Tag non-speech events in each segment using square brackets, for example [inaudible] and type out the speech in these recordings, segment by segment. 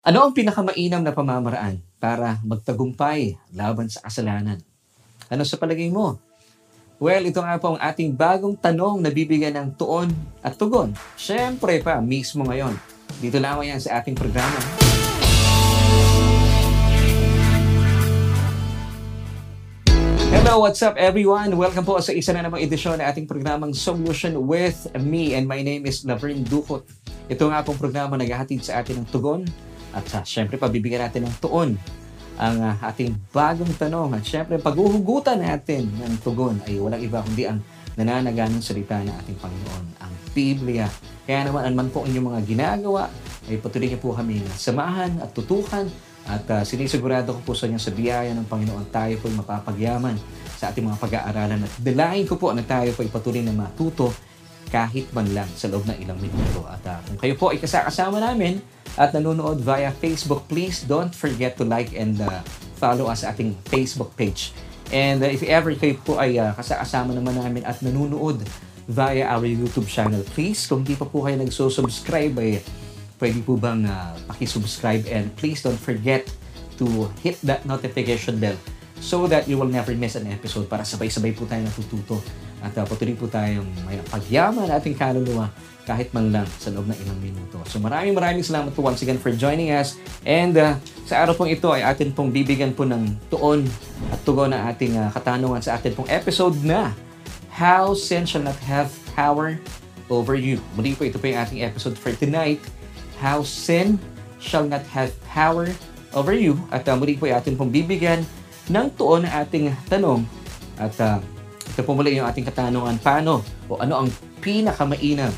Ano ang pinakamainam na pamamaraan para magtagumpay laban sa kasalanan? Ano sa palagay mo? Well, ito nga po ang ating bagong tanong na bibigyan ng tuon at tugon. Siyempre pa, mismo ngayon. Dito lamang yan sa ating programa. Hello, what's up everyone? Welcome po sa isa na namang edisyon ng ating programang Solution with me and my name is Laverne Ducot. Ito nga pong programa naghahatid sa atin ng tugon at uh, syempre, pabibigyan natin ng tuon ang uh, ating bagong tanong. At syempre, paghuhugutan natin ng tugon ay walang iba kundi ang nananaganong salita ng ating Panginoon, ang Biblia. Kaya naman, anuman po inyong mga ginagawa, ay patuloy niyo po kami samahan at tutukan at uh, sinisigurado ko po sa inyo sa biyaya ng Panginoon tayo po mapapagyaman sa ating mga pag-aaralan at dalahin ko po na tayo po ay patuloy na matuto kahit man lang sa loob ng ilang minuto. At uh, kung kayo po ay kasama namin at nanonood via Facebook, please don't forget to like and uh, follow us sa ating Facebook page. And uh, if ever kayo po ay uh, kasama naman namin at nanonood via our YouTube channel, please, kung hindi pa po kayo nagso-subscribe, ay pwede po bang uh, pakisubscribe and please don't forget to hit that notification bell so that you will never miss an episode para sabay-sabay po tayo natututo at uh, patuloy po tayong may pagyaman ating kaluluwa kahit man lang sa loob ng ilang minuto. So maraming maraming salamat po once again for joining us. And uh, sa araw pong ito ay atin pong bibigyan po ng tuon at tugon na ating uh, katanungan sa atin pong episode na How Sin Shall Not Have Power Over You. Muli po ito po yung ating episode for tonight. How Sin Shall Not Have Power Over You. At uh, muli po ay atin pong bibigyan ng tuon na ating tanong at uh, ito po muli yung ating katanungan, paano o ano ang pinakamainam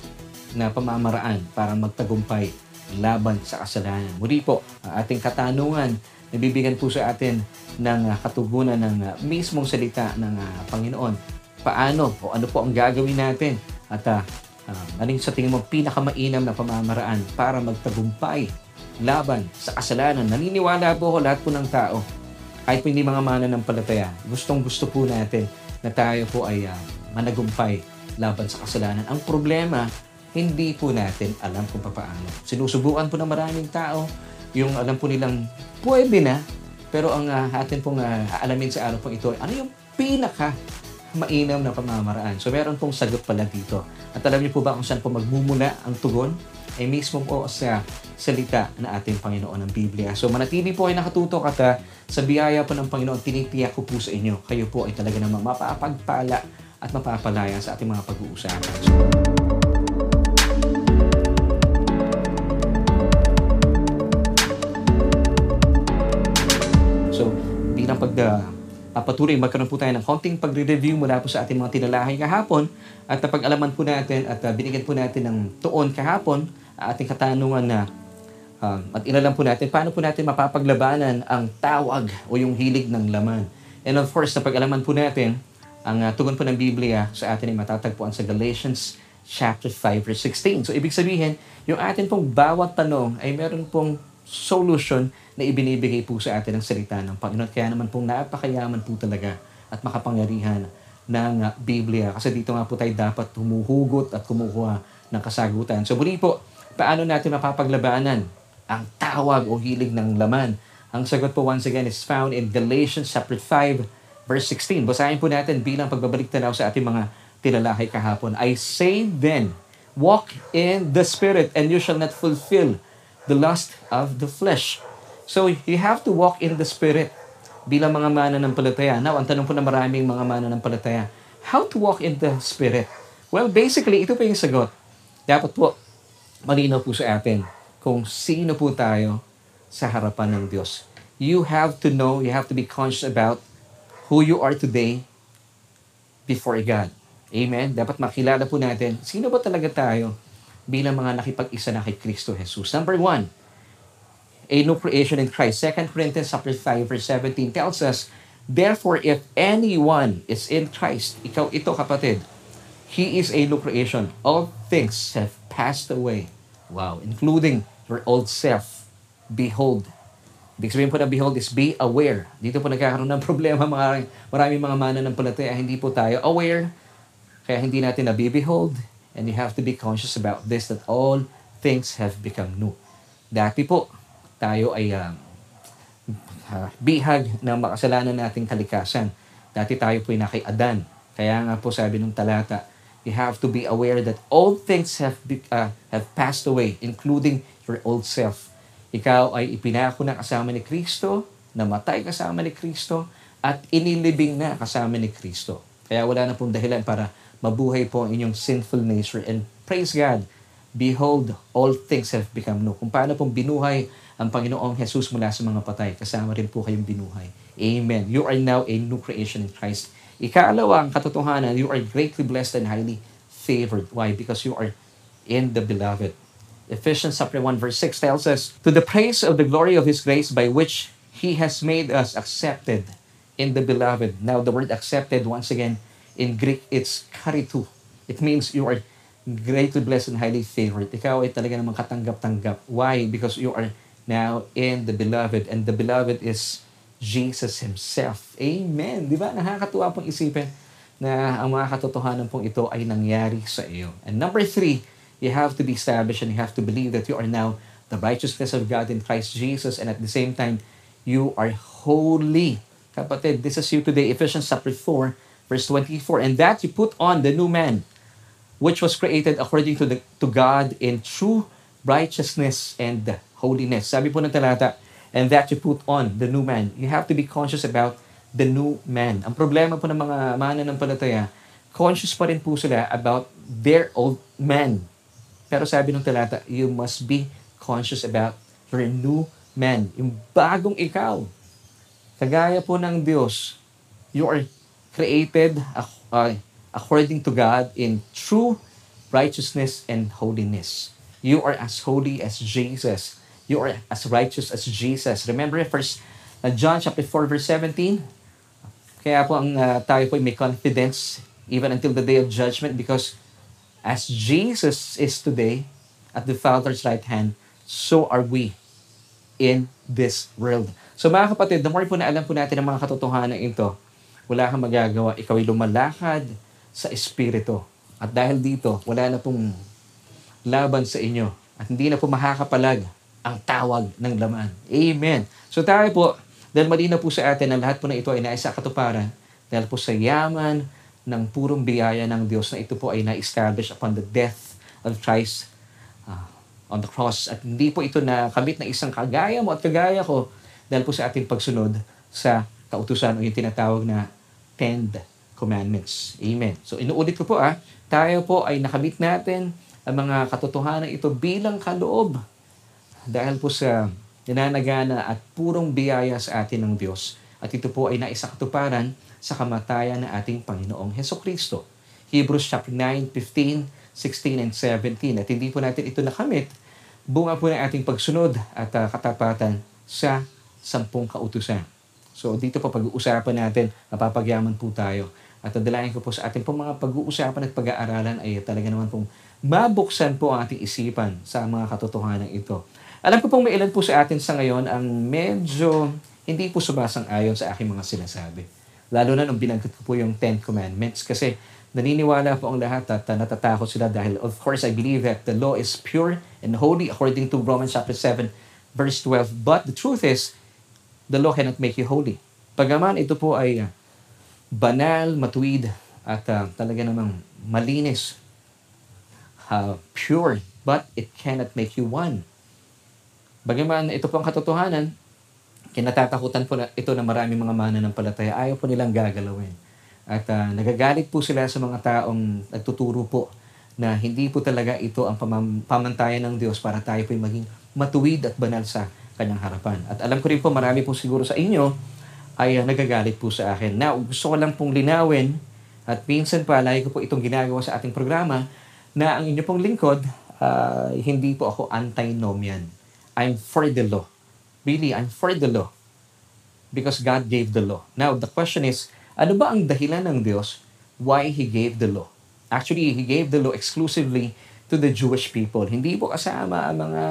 na pamamaraan para magtagumpay laban sa kasalanan. Muli po, ang ating katanungan, nabibigyan po sa atin ng uh, katugunan ng uh, mismong salita ng uh, Panginoon. Paano o ano po ang gagawin natin at uh, uh, ano sa tingin mo pinakamainam na pamamaraan para magtagumpay laban sa kasalanan. Naniniwala po ako lahat po ng tao kahit po hindi mga mananampalataya, gustong gusto po natin na tayo po ay uh, managumpay laban sa kasalanan. Ang problema, hindi po natin alam kung paano. Sinusubukan po ng maraming tao yung alam po nilang pwede na, pero ang uh, atin pong uh, alamin sa araw pong ito, ano yung pinaka mainam na pamamaraan. So meron pong sagot pala dito. At alam niyo po ba kung saan po magmumula ang tugon? Ay mismo po sa salita na ating Panginoon ng Biblia. So manatili po ay nakatutok at uh, sa biyaya po ng Panginoon, tinipiyak ko po sa inyo. Kayo po ay talaga namang mapapagpala at mapapalaya sa ating mga pag-uusapan. So, bilang pag uh, magkaroon po tayo ng konting pagre-review mula po sa ating mga tinalahay kahapon at napag-alaman po natin at uh, binigyan po natin ng tuon kahapon ating katanungan na uh, at inalam po natin paano po natin mapapaglabanan ang tawag o yung hilig ng laman. And of course, napag-alaman po natin ang uh, tugon po ng Biblia sa atin ay matatagpuan sa Galatians chapter 5 verse 16. So ibig sabihin, yung atin pong bawat tanong ay meron pong solution na ibinibigay po sa atin ng salita ng Panginoon. Kaya naman pong napakayaman po talaga at makapangyarihan ng uh, Biblia. Kasi dito nga po tayo dapat humuhugot at kumukuha ng kasagutan. So muli po, paano natin mapapaglabanan ang tawag o hilig ng laman? Ang sagot po once again is found in Galatians chapter 5 verse 16. Basahin po natin bilang pagbabalik tanaw sa ating mga tinalahay kahapon. I say then, walk in the Spirit and you shall not fulfill the lust of the flesh. So, you have to walk in the Spirit bilang mga mananampalataya. Now, ang tanong po na maraming mga mananampalataya, how to walk in the Spirit? Well, basically, ito po yung sagot. Dapat po, malinaw po sa atin kung sino po tayo sa harapan ng Diyos. You have to know, you have to be conscious about who you are today before God. Amen? Dapat makilala po natin, sino ba talaga tayo bilang mga nakipag-isa na kay Kristo Jesus. Number one, a new creation in Christ. 2 Corinthians chapter 5 verse 17 tells us, Therefore, if anyone is in Christ, ikaw ito kapatid, he is a new creation. All things have passed away. Wow, including your old self. Behold. Ibig sabihin po na behold is be aware. Dito po nagkakaroon ng [laughs] problema mga maraming mga mana ng palataya. Hindi po tayo aware. Kaya hindi natin nabibehold. And you have to be conscious about this that all things have become new. Dati po, tayo ay uh, uh, bihag ng makasalanan nating kalikasan. Dati tayo po ay na kay Adan. Kaya nga po sabi ng talata, you have to be aware that all things have be, uh, have passed away, including your old self. Ikaw ay ipinako na kasama ni Kristo, namatay kasama ni Kristo, at inilibing na kasama ni Kristo. Kaya wala na pong dahilan para mabuhay po ang inyong sinful nature. And praise God, behold, all things have become new. Kung paano pong binuhay ang Panginoong Jesus mula sa mga patay, kasama rin po kayong binuhay. Amen. You are now a new creation in Christ. Ikalawa, ang katotohanan, you are greatly blessed and highly favored. Why? Because you are in the beloved. Ephesians chapter 1 verse 6 tells us, To the praise of the glory of His grace by which He has made us accepted in the beloved. Now, the word accepted, once again, in Greek, it's karitu. It means you are greatly blessed and highly favored. Ikaw ay talaga namang katanggap-tanggap. Why? Because you are now in the beloved. And the beloved is Jesus Himself. Amen. Di ba? Nakakatuwa pong isipin na ang mga katotohanan pong ito ay nangyari sa iyo. And number three, you have to be established and you have to believe that you are now the righteousness of God in Christ Jesus and at the same time, you are holy. Kapatid, this is you today, Ephesians chapter 4, verse 24. And that you put on the new man, which was created according to, the, to God in true righteousness and holiness. Sabi po ng talata, and that you put on the new man. You have to be conscious about the new man. Ang problema po ng mga mananampalataya, conscious pa rin po sila about their old man. Pero sabi ng talata, you must be conscious about your new man. Yung bagong ikaw. Kagaya po ng Diyos, you are created according to God in true righteousness and holiness. You are as holy as Jesus you are as righteous as Jesus. Remember, first uh, John chapter 4 verse 17. Kaya po ang uh, tayo po may confidence even until the day of judgment because as Jesus is today at the Father's right hand, so are we in this world. So mga kapatid, the more po na alam po natin ang mga katotohanan ito, wala kang magagawa. Ikaw ay lumalakad sa Espiritu. At dahil dito, wala na pong laban sa inyo. At hindi na po makakapalag ang tawag ng laman. Amen. So tayo po, dahil malinaw po sa atin na lahat po na ito ay naisa katuparan, dahil po sa yaman ng purong biyaya ng Diyos na ito po ay na-establish upon the death of Christ uh, on the cross. At hindi po ito na kamit na isang kagaya mo at kagaya ko dahil po sa ating pagsunod sa kautusan o yung tinatawag na Ten Commandments. Amen. So inuulit ko po ah, tayo po ay nakamit natin ang mga katotohanan ito bilang kaloob dahil po sa nananagana at purong biyaya sa atin ng Diyos. At ito po ay naisakatuparan sa kamatayan ng ating Panginoong Heso Kristo. Hebrews chapter 9, 15, 16, and 17. At hindi po natin ito nakamit, bunga po ng ating pagsunod at uh, katapatan sa sampung kautusan. So dito po pag-uusapan natin, mapapagyaman po tayo. At nadalayan ko po sa ating pong mga pag-uusapan at pag-aaralan ay talaga naman pong mabuksan po ang ating isipan sa mga katotohanan ito. Alam ko pong may ilan po sa atin sa ngayon ang medyo hindi po sumasang-ayon sa aking mga sinasabi. Lalo na nung binanggit ko po yung Ten Commandments kasi naniniwala po ang lahat at uh, natatakot sila dahil of course I believe that the law is pure and holy according to Romans chapter 7 verse 12. But the truth is, the law cannot make you holy. Pagaman ito po ay uh, banal, matuwid, at uh, talaga namang malinis, uh, pure, but it cannot make you one Bagaman ito po ang katotohanan, kinatatakutan po na ito na marami mga mananampalataya, ayaw po nilang gagalawin. At uh, nagagalit po sila sa mga taong nagtuturo po na hindi po talaga ito ang pamam- pamantayan ng Diyos para tayo po maging matuwid at banal sa kanyang harapan. At alam ko rin po marami po siguro sa inyo ay uh, nagagalit po sa akin. Now, gusto ko lang pong linawin at minsan pa, lagi ko po itong ginagawa sa ating programa na ang inyo pong lingkod, uh, hindi po ako antinomian I'm for the law. Really, I'm for the law. Because God gave the law. Now, the question is, ano ba ang dahilan ng Diyos why He gave the law? Actually, He gave the law exclusively to the Jewish people. Hindi po kasama ang mga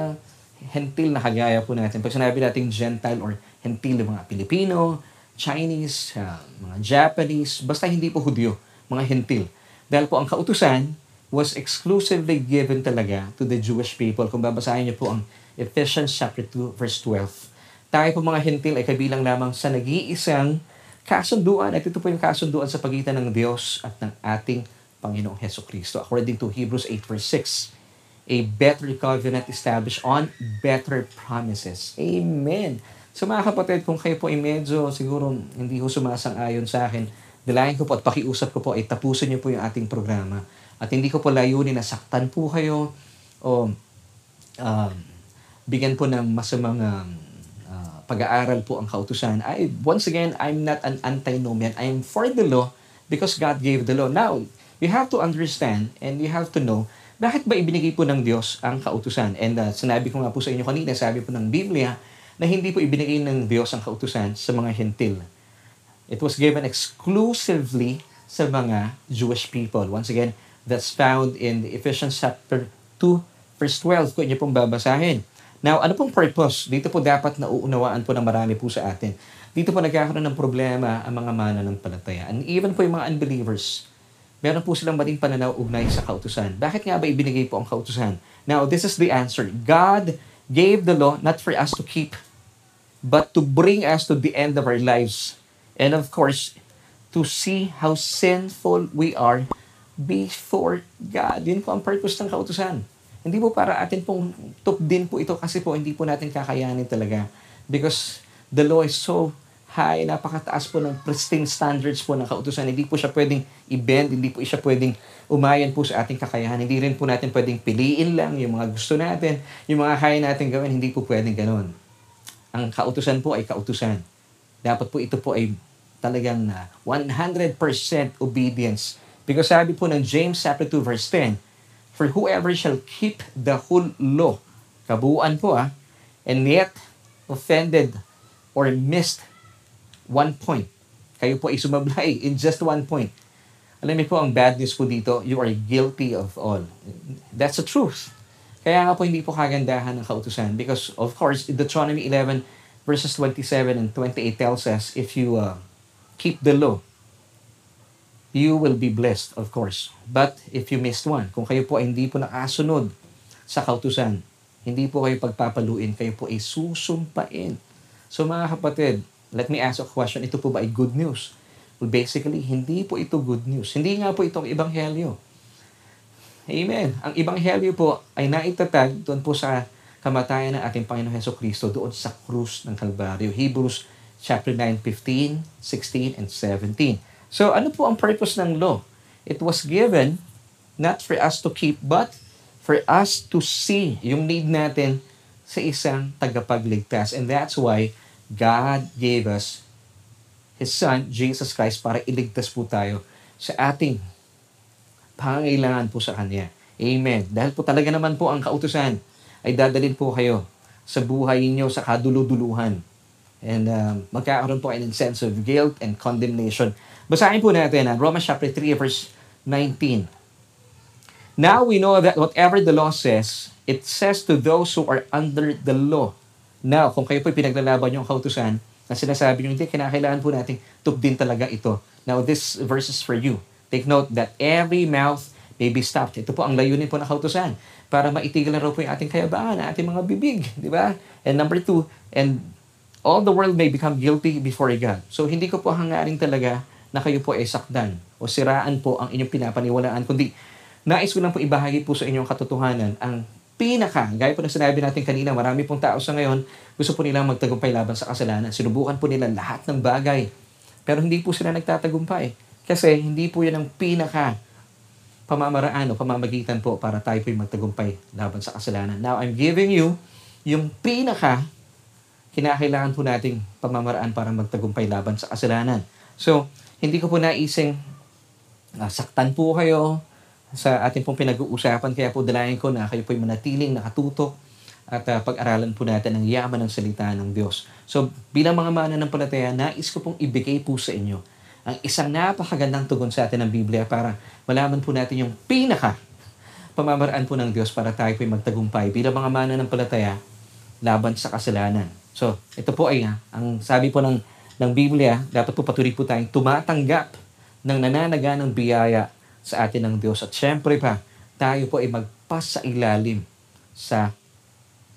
hentil na kagaya po natin. Pag sinabi natin Gentile or hentil, mga Pilipino, Chinese, uh, mga Japanese, basta hindi po Hudyo, mga hentil. Dahil po ang kautusan was exclusively given talaga to the Jewish people. Kung babasahin niyo po ang Ephesians chapter 2 verse 12. Tayo po mga hentil ay kabilang lamang sa nag-iisang kasunduan at ito po yung kasunduan sa pagitan ng Diyos at ng ating Panginoong Heso Kristo. According to Hebrews 8 verse 6, a better covenant established on better promises. Amen. So mga kapatid, kung kayo po ay medyo siguro hindi ho sumasang-ayon sa akin, Dalayan ko po at pakiusap ko po ay tapusin niyo po yung ating programa. At hindi ko po layunin na saktan po kayo o um, bigyan po ng masamang uh, pag-aaral po ang kautusan. I, once again, I'm not an antinomian. I'm for the law because God gave the law. Now, you have to understand and you have to know bakit ba ibinigay po ng Diyos ang kautusan? And uh, sinabi ko nga po sa inyo kanina, sabi po ng Biblia, na hindi po ibinigay ng Diyos ang kautusan sa mga hentil It was given exclusively sa mga Jewish people. Once again, that's found in Ephesians chapter 2, verse 12. Kung inyo pong babasahin. Now, ano pong purpose? Dito po dapat nauunawaan po ng marami po sa atin. Dito po nagkakaroon ng problema ang mga mananampalataya. And even po yung mga unbelievers, meron po silang maling pananaw ugnay sa kautusan. Bakit nga ba ibinigay po ang kautusan? Now, this is the answer. God gave the law not for us to keep, but to bring us to the end of our lives And of course, to see how sinful we are before God. Yun po ang purpose ng kautusan. Hindi po para atin pong top din po ito kasi po hindi po natin kakayanin talaga. Because the law is so high, napakataas po ng pristine standards po ng kautusan. Hindi po siya pwedeng i-bend, hindi po siya pwedeng umayan po sa ating kakayahan. Hindi rin po natin pwedeng piliin lang yung mga gusto natin, yung mga kaya natin gawin, hindi po pwedeng ganun. Ang kautusan po ay kautusan. Dapat po ito po ay talagang uh, 100% obedience. Because sabi po ng James chapter 2 verse 10, For whoever shall keep the whole law, kabuuan po ah, and yet offended or missed one point. Kayo po ay sumablay [laughs] in just one point. Alam niyo po, ang bad news po dito, you are guilty of all. That's the truth. Kaya nga po hindi po kagandahan ng kautusan because of course, Deuteronomy 11 verses 27 and 28 tells us, if you uh, keep the law, you will be blessed, of course. But if you missed one, kung kayo po ay hindi po nakasunod sa kautusan, hindi po kayo pagpapaluin, kayo po ay susumpain. So mga kapatid, let me ask a question, ito po ba ay good news? Well, basically, hindi po ito good news. Hindi nga po itong ebanghelyo. Amen. Ang ebanghelyo po ay naitatag doon po sa kamatayan ng ating Panginoon Heso Kristo doon sa krus ng Kalbaryo. Hebrews chapter 9, 15, 16, and 17. So ano po ang purpose ng law? It was given not for us to keep, but for us to see yung need natin sa isang tagapagligtas. And that's why God gave us His Son, Jesus Christ, para iligtas po tayo sa ating pangangailangan po sa Kanya. Amen. Dahil po talaga naman po ang kautusan ay dadalhin po kayo sa buhay niyo sa kaduluduluhan. And um, magkakaroon po kayo ng sense of guilt and condemnation. Basahin po natin ang Romans chapter 3 verse 19. Now we know that whatever the law says, it says to those who are under the law. Now, kung kayo po pinaglalaban yung kautusan, na sinasabi nyo, hindi, kinakailangan po natin tupdin talaga ito. Now, this verse is for you. Take note that every mouth may be stopped. Ito po ang layunin po ng kautusan para maitigil na raw po yung ating kayabaan, ating mga bibig, di ba? And number two, and all the world may become guilty before God. So hindi ko po hangaring talaga na kayo po ay sakdan o siraan po ang inyong pinapaniwalaan, kundi nais ko lang po ibahagi po sa inyong katotohanan ang pinaka, gaya po na sinabi natin kanina, marami pong tao sa ngayon, gusto po nilang magtagumpay laban sa kasalanan. Sinubukan po nila lahat ng bagay. Pero hindi po sila nagtatagumpay. Kasi hindi po yan ang pinaka pamamaraan o pamamagitan po para tayo po'y magtagumpay laban sa kasalanan. Now, I'm giving you yung pinaka kinakailangan po nating pamamaraan para magtagumpay laban sa kasalanan. So, hindi ko po naising uh, saktan po kayo sa ating pong pinag-uusapan. Kaya po dalayan ko na kayo po'y manatiling nakatutok at uh, pag-aralan po natin ang yaman ng salita ng Diyos. So, bilang mga mananampalataya, nais ko pong ibigay po sa inyo ang isang napakagandang tugon sa atin ng Biblia para malaman po natin yung pinaka pamamaraan po ng Diyos para tayo po'y magtagumpay bilang mga mana ng palataya laban sa kasalanan. So, ito po ay ha, ang sabi po ng, ng Biblia, dapat po patuloy po tayong tumatanggap ng nananaga ng biyaya sa atin ng Diyos. At syempre pa, tayo po ay magpas sa ilalim sa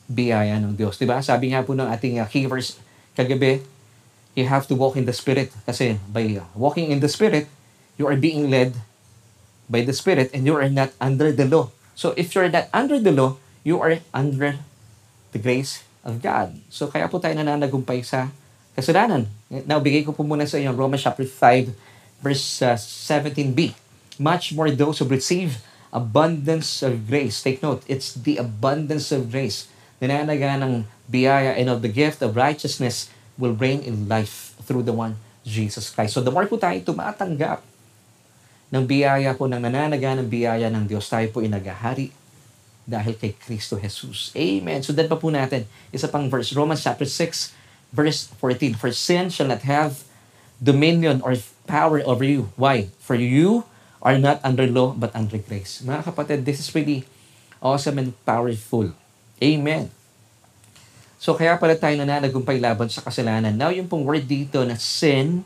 biyaya ng Diyos. Diba? Sabi nga po ng ating uh, key verse kagabi, you have to walk in the Spirit. Kasi by walking in the Spirit, you are being led by the Spirit and you are not under the law. So if you're not under the law, you are under the grace of God. So kaya po tayo nananagumpay sa kasalanan. Now, bigay ko po muna sa inyo Romans chapter 5, verse uh, 17b. Much more those who receive abundance of grace. Take note, it's the abundance of grace. Nananaga ng biyaya and of the gift of righteousness will reign in life through the one Jesus Christ. So the more po tayo tumatanggap ng biyaya po, ng nananaga ng biyaya ng Diyos, tayo po inagahari dahil kay Kristo Jesus. Amen. So pa po natin, isa pang verse, Romans chapter 6, verse 14. For sin shall not have dominion or power over you. Why? For you are not under law but under grace. Mga kapatid, this is really awesome and powerful. Amen. So kaya pala tayo nananagumpay laban sa kasalanan. Now yung pong word dito na sin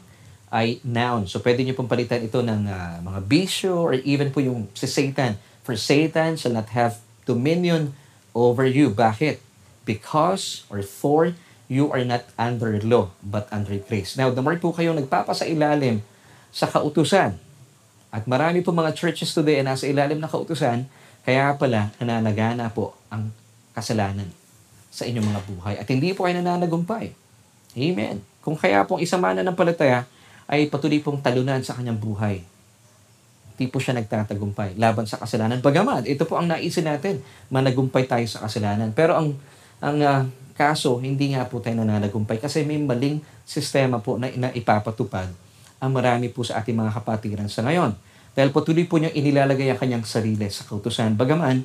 ay noun. So pwede niyo pong palitan ito ng uh, mga bisyo or even po yung si Satan. For Satan shall not have dominion over you. Bakit? Because or for you are not under law but under grace. Now, the more po kayong nagpapasa ilalim sa kautusan, at marami po mga churches today na nasa ilalim ng kautusan, kaya pala nananagana po ang kasalanan sa inyong mga buhay. At hindi po kayo nananagumpay. Amen. Kung kaya pong isang mana ng palataya ay patuloy pong talunan sa kanyang buhay. Hindi po siya nagtatagumpay laban sa kasalanan. Bagamat, ito po ang naisin natin, managumpay tayo sa kasalanan. Pero ang ang uh, kaso, hindi nga po tayo nananagumpay kasi may maling sistema po na, na ipapatupad ang marami po sa ating mga kapatiran sa ngayon. Dahil po tuloy po niya inilalagay ang kanyang sarili sa kautusan. Bagaman,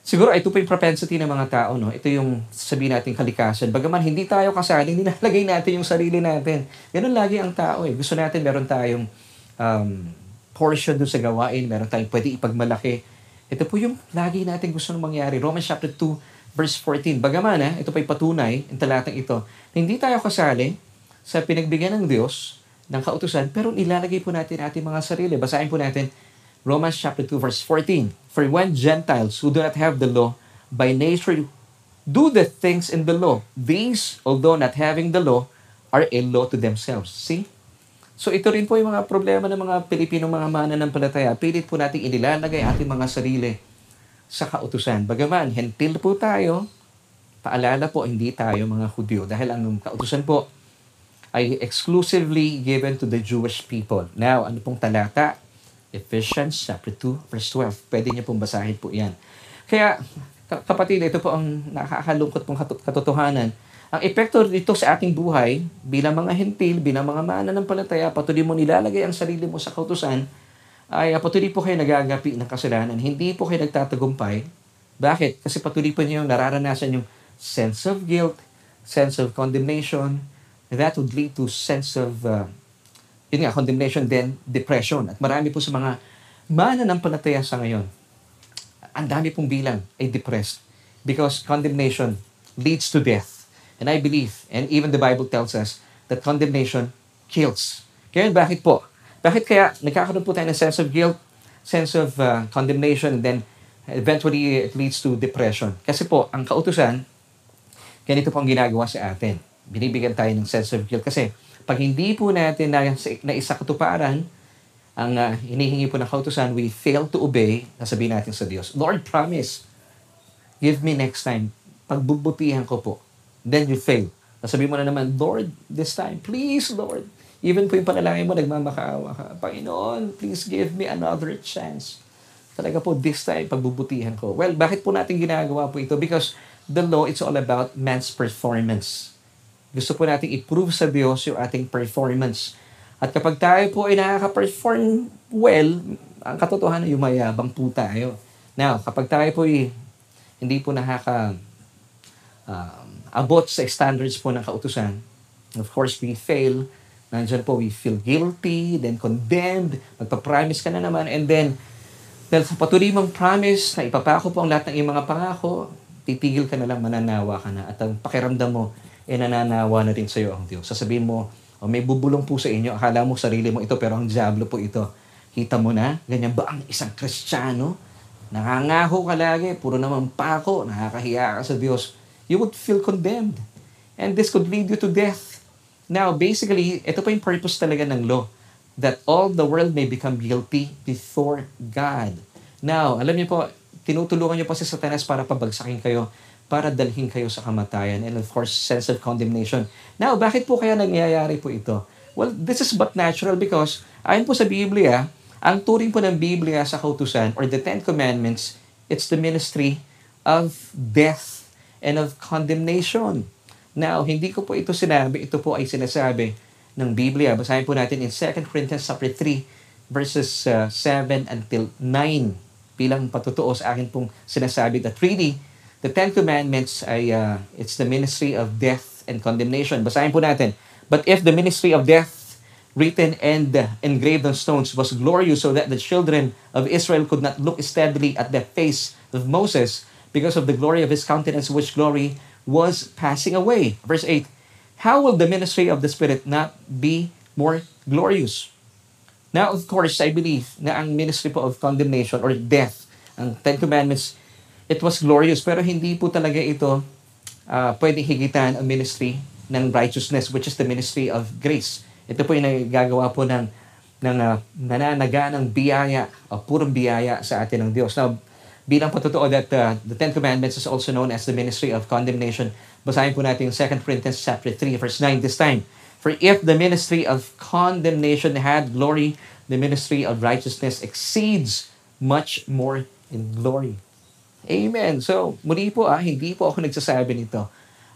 siguro ito po yung propensity ng mga tao. No? Ito yung sabihin natin kalikasan. Bagaman hindi tayo kasali, [laughs] nilalagay natin yung sarili natin. Ganun lagi ang tao. Eh. Gusto natin meron tayong um, portion doon sa gawain. Meron tayong pwede ipagmalaki. Ito po yung lagi natin gusto nang mangyari. Romans chapter 2, verse 14. Bagaman, ha, ito pa'y patunay, ang talatang ito, na hindi tayo kasali sa pinagbigyan ng Diyos ng kautusan, pero nilalagay po natin ating mga sarili. Basahin po natin Romans chapter 2 verse 14. For when Gentiles who do not have the law by nature do the things in the law, these, although not having the law, are a law to themselves. See? So ito rin po yung mga problema ng mga Pilipino mga mananampalataya. Pilit po natin inilalagay ating mga sarili sa kautusan. Bagaman, hentil po tayo, paalala po, hindi tayo mga Hudyo dahil ang kautusan po ay exclusively given to the Jewish people. Now, ano pong talata? Ephesians chapter 2, verse 12. Pwede niyo pong basahin po yan. Kaya, kapatid, ito po ang nakakalungkot pong katotohanan. Ang epekto dito sa ating buhay, bilang mga hentil, bilang mga mananampalataya, patuloy mo nilalagay ang sarili mo sa kautusan, ay uh, patuloy po kayo nagagapi ng kasalanan. Hindi po kayo nagtatagumpay. Bakit? Kasi patuloy po niyo nararanasan yung sense of guilt, sense of condemnation. That would lead to sense of, uh, yun nga, condemnation, then depression. At marami po sa mga mananampalataya sa ngayon, ang dami pong bilang ay depressed because condemnation leads to death. And I believe, and even the Bible tells us, that condemnation kills. Kaya bakit po? Bakit kaya nagkakaroon po tayo ng sense of guilt, sense of uh, condemnation, and then eventually it leads to depression? Kasi po, ang kautusan, ganito po ang ginagawa sa atin. Binibigyan tayo ng sense of guilt. Kasi pag hindi po natin na, na isa katuparan, ang uh, hinihingi po ng kautusan, we fail to obey, nasabihin natin sa Diyos, Lord, promise, give me next time, pagbubutihan ko po. Then you fail. Nasabihin mo na naman, Lord, this time, please, Lord, Even po yung panalangin mo, nagmamakaawa ka. Panginoon, please give me another chance. Talaga po, this time, pagbubutihan ko. Well, bakit po natin ginagawa po ito? Because the law, it's all about man's performance. Gusto po natin i-prove sa Diyos yung ating performance. At kapag tayo po ay nakaka-perform well, ang katotohanan, yung mayabang po tayo. Now, kapag tayo po ay hindi po nakaka uh, abot sa standards po ng kautusan, of course, we fail, Nandiyan po, we feel guilty, then condemned, magpa-promise ka na naman, and then, dahil sa patuloy mong promise na ipapako po ang lahat ng iyong mga pangako, titigil ka na lang, mananawa ka na. At ang pakiramdam mo, eh nananawa na rin sa iyo ang Diyos. Sasabihin mo, oh, may bubulong po sa inyo, akala mo sarili mo ito, pero ang diablo po ito. Kita mo na, ganyan ba ang isang kristyano? Nangangaho ka lagi, puro naman pako, nakakahiya ka sa Diyos. you would feel condemned. And this could lead you to death. Now, basically, ito pa yung purpose talaga ng law. That all the world may become guilty before God. Now, alam niyo po, tinutulungan niyo po si Satanas para pabagsakin kayo, para dalhin kayo sa kamatayan, and of course, sense of condemnation. Now, bakit po kaya nangyayari po ito? Well, this is but natural because, ayon po sa Biblia, ang turing po ng Biblia sa kautusan, or the Ten Commandments, it's the ministry of death and of condemnation. Now, hindi ko po ito sinabi, ito po ay sinasabi ng Biblia. Basahin po natin in 2 Corinthians chapter 3 verses uh, 7 until 9 bilang patutuo sa akin pong sinasabi that really the Ten Commandments ay uh, it's the ministry of death and condemnation. Basahin po natin. But if the ministry of death written and engraved on stones was glorious so that the children of Israel could not look steadily at the face of Moses because of the glory of his countenance which glory was passing away. Verse 8, How will the ministry of the Spirit not be more glorious? Now, of course, I believe na ang ministry po of condemnation or death, ang Ten Commandments, it was glorious, pero hindi po talaga ito uh, pwedeng higitan ang ministry ng righteousness, which is the ministry of grace. Ito po yung nagagawa po ng, ng uh, nananaga ng biyaya, o purong biyaya sa atin ng Diyos. Now, bilang patutuo that uh, the Ten Commandments is also known as the ministry of condemnation. Basahin po natin yung 2 Corinthians chapter 3 verse 9 this time. For if the ministry of condemnation had glory, the ministry of righteousness exceeds much more in glory. Amen. So, muli po ah, hindi po ako nagsasabi nito.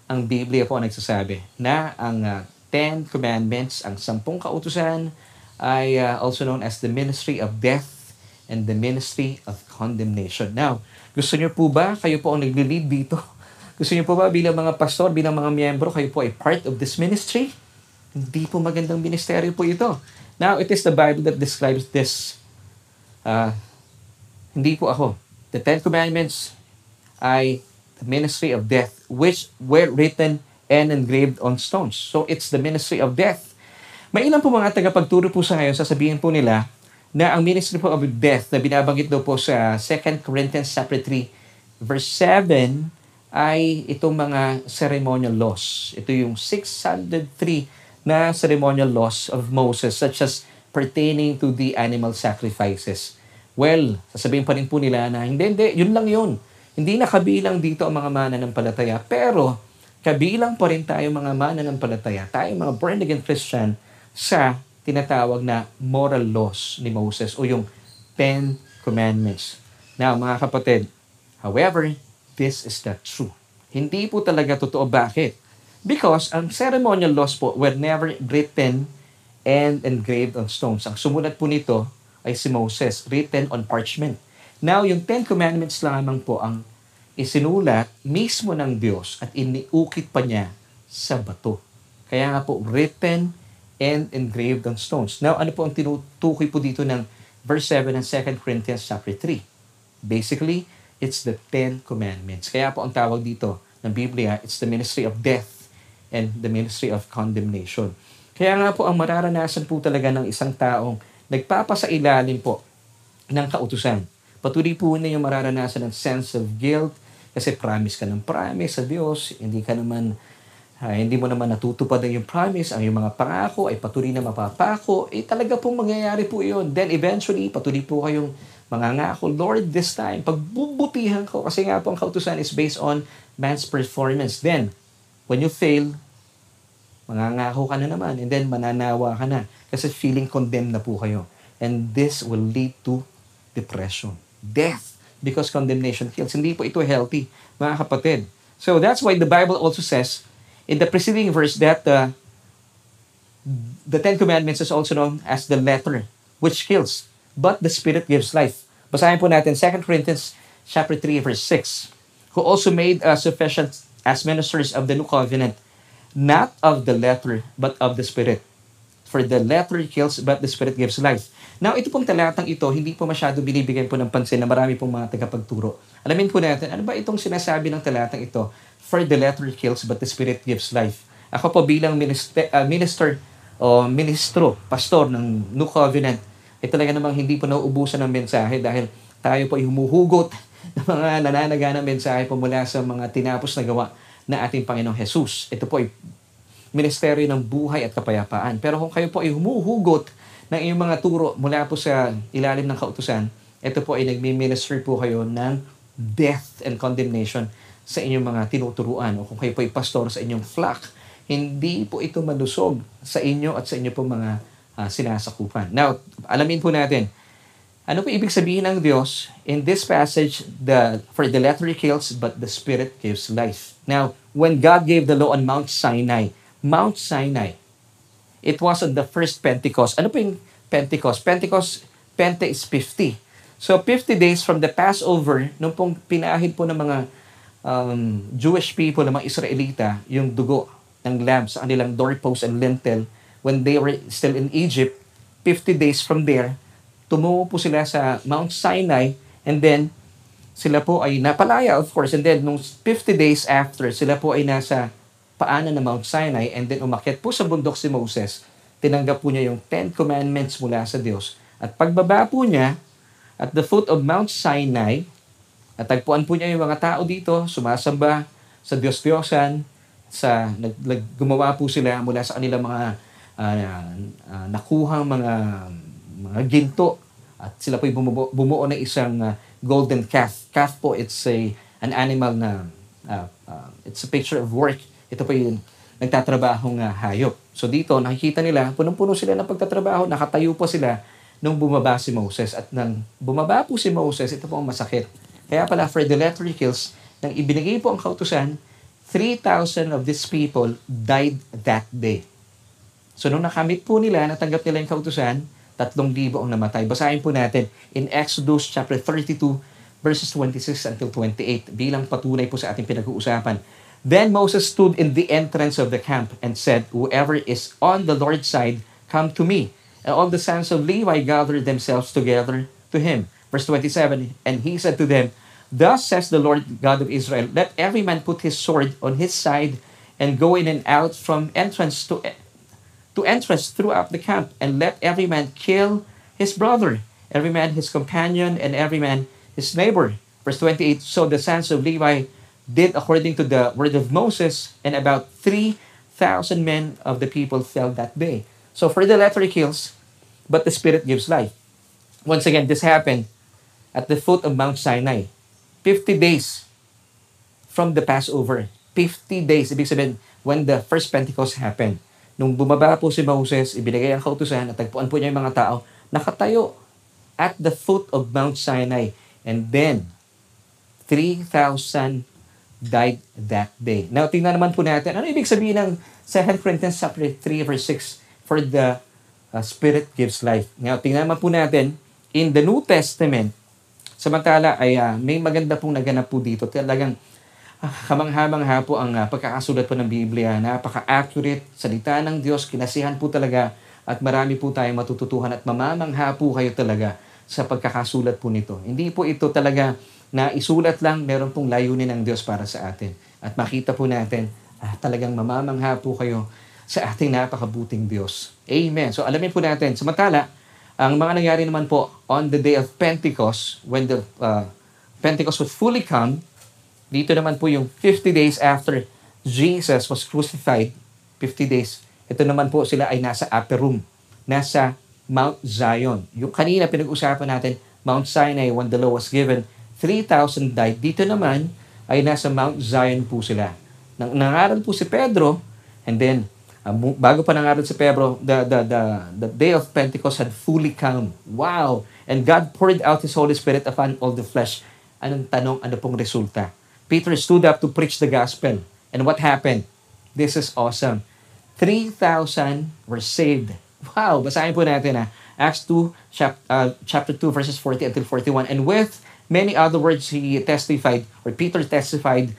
Ang Biblia po ang nagsasabi na ang uh, Ten Commandments, ang sampung kautusan, ay uh, also known as the ministry of death and the ministry of condemnation. Now, gusto niyo po ba, kayo po ang nagli-lead dito? [laughs] Gusto niyo po ba bilang mga pastor, bilang mga miyembro, kayo po ay part of this ministry? Hindi po magandang ministeryo po ito. Now, it is the Bible that describes this. Uh, hindi po ako. The Ten Commandments ay the ministry of death, which were written and engraved on stones. So, it's the ministry of death. May ilan po mga tagapagturo po sa ngayon, sasabihin po nila, na ang ministry po of death na binabanggit daw po sa 2 Corinthians chapter 3 verse 7 ay itong mga ceremonial laws. Ito yung 603 na ceremonial laws of Moses such as pertaining to the animal sacrifices. Well, sasabihin pa rin po nila na hindi, hindi, yun lang yun. Hindi na kabilang dito ang mga mananampalataya. Pero, kabilang pa rin tayo mga mananampalataya, tayo mga born again Christian sa tinatawag na moral laws ni Moses o yung Ten Commandments. Now, mga kapatid, however, this is not true. Hindi po talaga totoo. Bakit? Because ang ceremonial laws po were never written and engraved on stones. Ang sumulat po nito ay si Moses, written on parchment. Now, yung Ten Commandments lamang po ang isinulat mismo ng Diyos at iniukit pa niya sa bato. Kaya nga po, written and engraved on stones. Now, ano po ang tinutukoy po dito ng verse 7 ng 2 Corinthians chapter 3? Basically, it's the Ten Commandments. Kaya po ang tawag dito ng Biblia, it's the ministry of death and the ministry of condemnation. Kaya nga po ang mararanasan po talaga ng isang taong nagpapasailalim po ng kautusan. Patuloy po na yung mararanasan ng sense of guilt kasi promise ka ng promise sa Diyos, hindi ka naman uh, hindi mo naman natutupad ang yung promise, ang yung mga pangako ay patuloy na mapapako, eh talaga pong mangyayari po yun. Then eventually, patuloy po kayong mga ngako, Lord, this time, pagbubutihan ko, kasi nga po ang kautusan is based on man's performance. Then, when you fail, mangangako ka na naman, and then mananawa ka na, kasi feeling condemned na po kayo. And this will lead to depression, death, because condemnation kills. Hindi po ito healthy, mga kapatid. So that's why the Bible also says, in the preceding verse that uh, the Ten Commandments is also known as the letter which kills, but the Spirit gives life. Basahin po natin 2 Corinthians chapter 3 verse 6. Who also made us sufficient as ministers of the new covenant, not of the letter, but of the Spirit. For the letter kills, but the Spirit gives life. Now, ito pong talatang ito, hindi po masyado binibigyan po ng pansin na marami pong mga tagapagturo. Alamin po natin, ano ba itong sinasabi ng talatang ito? For the letter kills, but the Spirit gives life. Ako po bilang minister, uh, minister o ministro, pastor ng New Covenant, ay talaga namang hindi po nauubusan ng mensahe dahil tayo po ay humuhugot [laughs] ng mga nananaga ng mensahe po mula sa mga tinapos na gawa na ating Panginoong Jesus. Ito po ay ministeryo ng buhay at kapayapaan. Pero kung kayo po ay humuhugot ng iyong mga turo mula po sa ilalim ng kautusan, ito po ay nagmi-minister po kayo ng death and condemnation sa inyong mga tinuturuan o kung kayo po ay pastor sa inyong flock, hindi po ito malusog sa inyo at sa inyo po mga uh, sinasakupan. Now, alamin po natin, ano po ibig sabihin ng Diyos? In this passage, the for the letter kills, but the Spirit gives life. Now, when God gave the law on Mount Sinai, Mount Sinai, it was on the first Pentecost. Ano po yung Pentecost? Pentecost, Pente is 50. So, 50 days from the Passover, nung pong pinahid po ng mga um, Jewish people, ng mga Israelita, yung dugo ng lamb sa kanilang doorpost and lintel, when they were still in Egypt, 50 days from there, tumungo po sila sa Mount Sinai and then sila po ay napalaya of course. And then nung 50 days after sila po ay nasa paanan ng Mount Sinai and then umakyat po sa bundok si Moses. Tinanggap po niya yung Ten Commandments mula sa Diyos. At pagbaba po niya at the foot of Mount Sinai natagpuan po niya yung mga tao dito sumasamba sa Diyos-Diyosan sa nag, nag, gumawa po sila mula sa kanilang mga uh, uh, nakuhang mga mga ginto at sila po ay bumuo, bumuo ng isang uh, golden calf. Calf po it's a an animal na uh, uh, it's a picture of work. Ito po yung nagtatrabahong uh, hayop. So dito nakikita nila punong-puno sila ng pagtatrabaho, nakatayo po sila nung bumaba si Moses at nang bumaba po si Moses, ito po ang masakit. Kaya pala for the letter kills, nang ibinigay po ang kautusan, 3,000 of these people died that day. So nung nakamit po nila, natanggap nila yung kautusan, tatlong libo ang namatay. Basahin po natin in Exodus chapter 32 verses 26 until 28 bilang patunay po sa ating pinag-uusapan. Then Moses stood in the entrance of the camp and said, Whoever is on the Lord's side, come to me. And all the sons of Levi gathered themselves together to him. Verse 27, And he said to them, Thus says the Lord God of Israel, Let every man put his sword on his side and go in and out from entrance to to entrance throughout the camp, and let every man kill his brother, every man his companion, and every man his neighbor. Verse 28 So the sons of Levi did according to the word of Moses, and about 3,000 men of the people fell that day. So for the letter kills, but the spirit gives life. Once again, this happened at the foot of Mount Sinai. 50 days from the Passover. 50 days, ibig sabihin, when the first Pentecost happened. Nung bumaba po si Moses, ibinigay ang kautusan at tagpuan po niya yung mga tao, nakatayo at the foot of Mount Sinai. And then, 3,000 died that day. Now, tingnan naman po natin, ano ibig sabihin ng 2 Corinthians chapter 3 verse 6 for the uh, Spirit gives life. Now, tingnan naman po natin, in the New Testament, samantala ay uh, may maganda pong naganap po dito. Talagang kamangha-mangha po ang uh, pagkakasulat po ng Biblia. Napaka-accurate, salita ng Diyos, kinasihan po talaga at marami po tayong matututuhan at mamamangha po kayo talaga sa pagkakasulat po nito. Hindi po ito talaga na isulat lang, meron pong layunin ng Diyos para sa atin. At makita po natin, ah, talagang mamamangha po kayo sa ating napakabuting Diyos. Amen. So alamin po natin, samantala, ang mga nangyari naman po on the day of Pentecost, when the uh, Pentecost was fully come, dito naman po yung 50 days after Jesus was crucified, 50 days, ito naman po sila ay nasa upper room, nasa Mount Zion. Yung kanina pinag-usapan natin, Mount Sinai, when the law was given, 3,000 died. Dito naman ay nasa Mount Zion po sila. Nang nangaral po si Pedro, and then, uh, bago pa nangaral si Pedro, the, the, the, the day of Pentecost had fully come. Wow! And God poured out His Holy Spirit upon all the flesh. Anong tanong, ano pong resulta? Peter stood up to preach the gospel. And what happened? This is awesome. 3,000 were saved. Wow! Basahin po natin ha. Acts 2, chap, uh, chapter 2, verses 40 until 41. And with many other words, he testified, or Peter testified,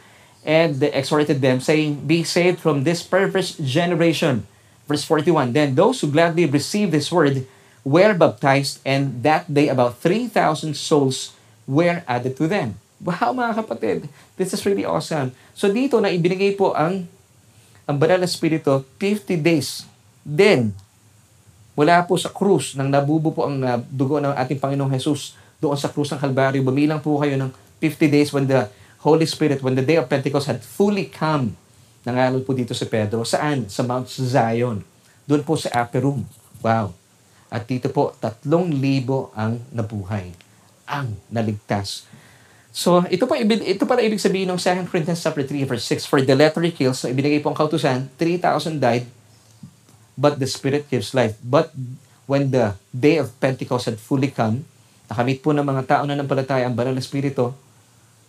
and exhorted them, saying, Be saved from this perverse generation. Verse 41. Then those who gladly received this word were baptized, and that day about 3,000 souls were added to them. Wow, mga kapatid, this is really awesome. So dito na ibinigay po ang ang banal na spirito 50 days. Then, mula po sa krus, nang nabubo po ang uh, dugo ng ating Panginoong Jesus doon sa krus ng Kalbaryo, bumilang po kayo ng 50 days when the Holy Spirit, when the day of Pentecost had fully come, nangalod po dito si Pedro, saan? Sa Mount Zion. Doon po sa upper room. Wow. At dito po, tatlong libo ang nabuhay. Ang naligtas. So, ito pa ito pala ibig sabihin ng 2 Corinthians chapter 3 verse 6 for the letter kills, so ibinigay po ang kautusan, 3,000 died but the spirit gives life. But when the day of Pentecost had fully come, nakamit po ng mga tao na nampalataya ang banal na espiritu,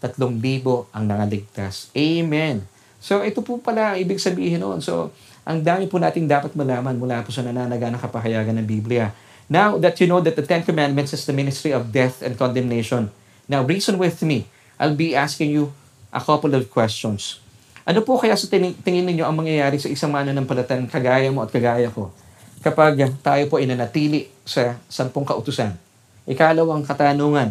tatlong libo ang nangaligtas. Amen. So, ito po pala ang ibig sabihin noon. So, ang dami po nating dapat malaman mula po sa nananaga ng kapahayagan ng Biblia. Now that you know that the Ten Commandments is the ministry of death and condemnation, now reason with me. I'll be asking you a couple of questions. Ano po kaya sa tingin, ninyo ang mangyayari sa isang mananampalatayang kagaya mo at kagaya ko kapag tayo po inanatili sa sampung kautusan? Ikalawang katanungan,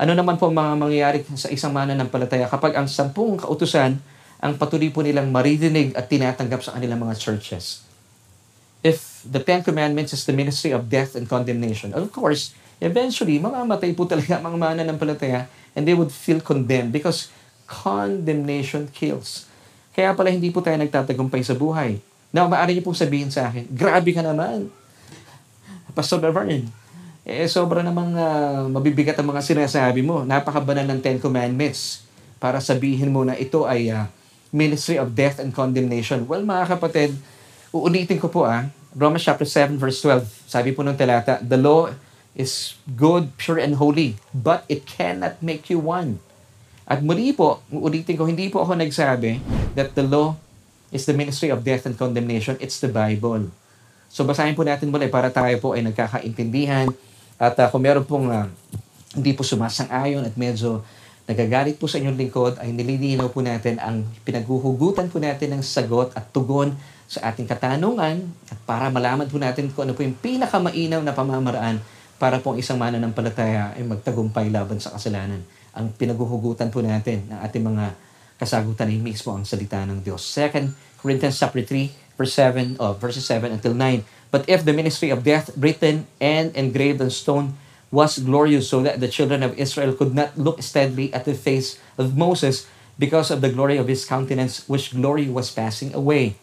ano naman po mga mangyayari sa isang mananampalataya kapag ang sampung kautusan ang patuloy po nilang maririnig at tinatanggap sa kanilang mga churches? If the Ten Commandments is the ministry of death and condemnation, of course, eventually, mamamatay po talaga mga mananampalataya and they would feel condemned because condemnation kills. Kaya pala hindi po tayo nagtatagumpay sa buhay. Now, maaari niyo pong sabihin sa akin, grabe ka naman. Pastor Laverne, eh, sobra namang uh, mabibigat ang mga sinasabi mo. Napakabanal ng Ten Commandments para sabihin mo na ito ay uh, ministry of death and condemnation. Well, mga kapatid, uulitin ko po ah, Romans chapter 7 verse 12. Sabi po ng talata, the law is good, pure, and holy, but it cannot make you one. At muli po, uulitin ko, hindi po ako nagsabi that the law is the ministry of death and condemnation. It's the Bible. So basahin po natin muli para tayo po ay nagkakaintindihan at uh, kung meron pong uh, hindi po sumasang-ayon at medyo nagagalit po sa inyong lingkod, ay nililinaw po natin ang pinaghuhugutan po natin ng sagot at tugon sa ating katanungan at para malaman po natin kung ano po yung pinakamainaw na pamamaraan para po ang isang mananampalataya ay magtagumpay laban sa kasalanan. Ang pinaghuhugutan po natin ng ating mga kasagutan ay mismo ang salita ng Diyos. 2 Corinthians chapter 3, verse 7, oh, verses 7 until 9. But if the ministry of death written and engraved on stone was glorious so that the children of Israel could not look steadily at the face of Moses because of the glory of his countenance, which glory was passing away.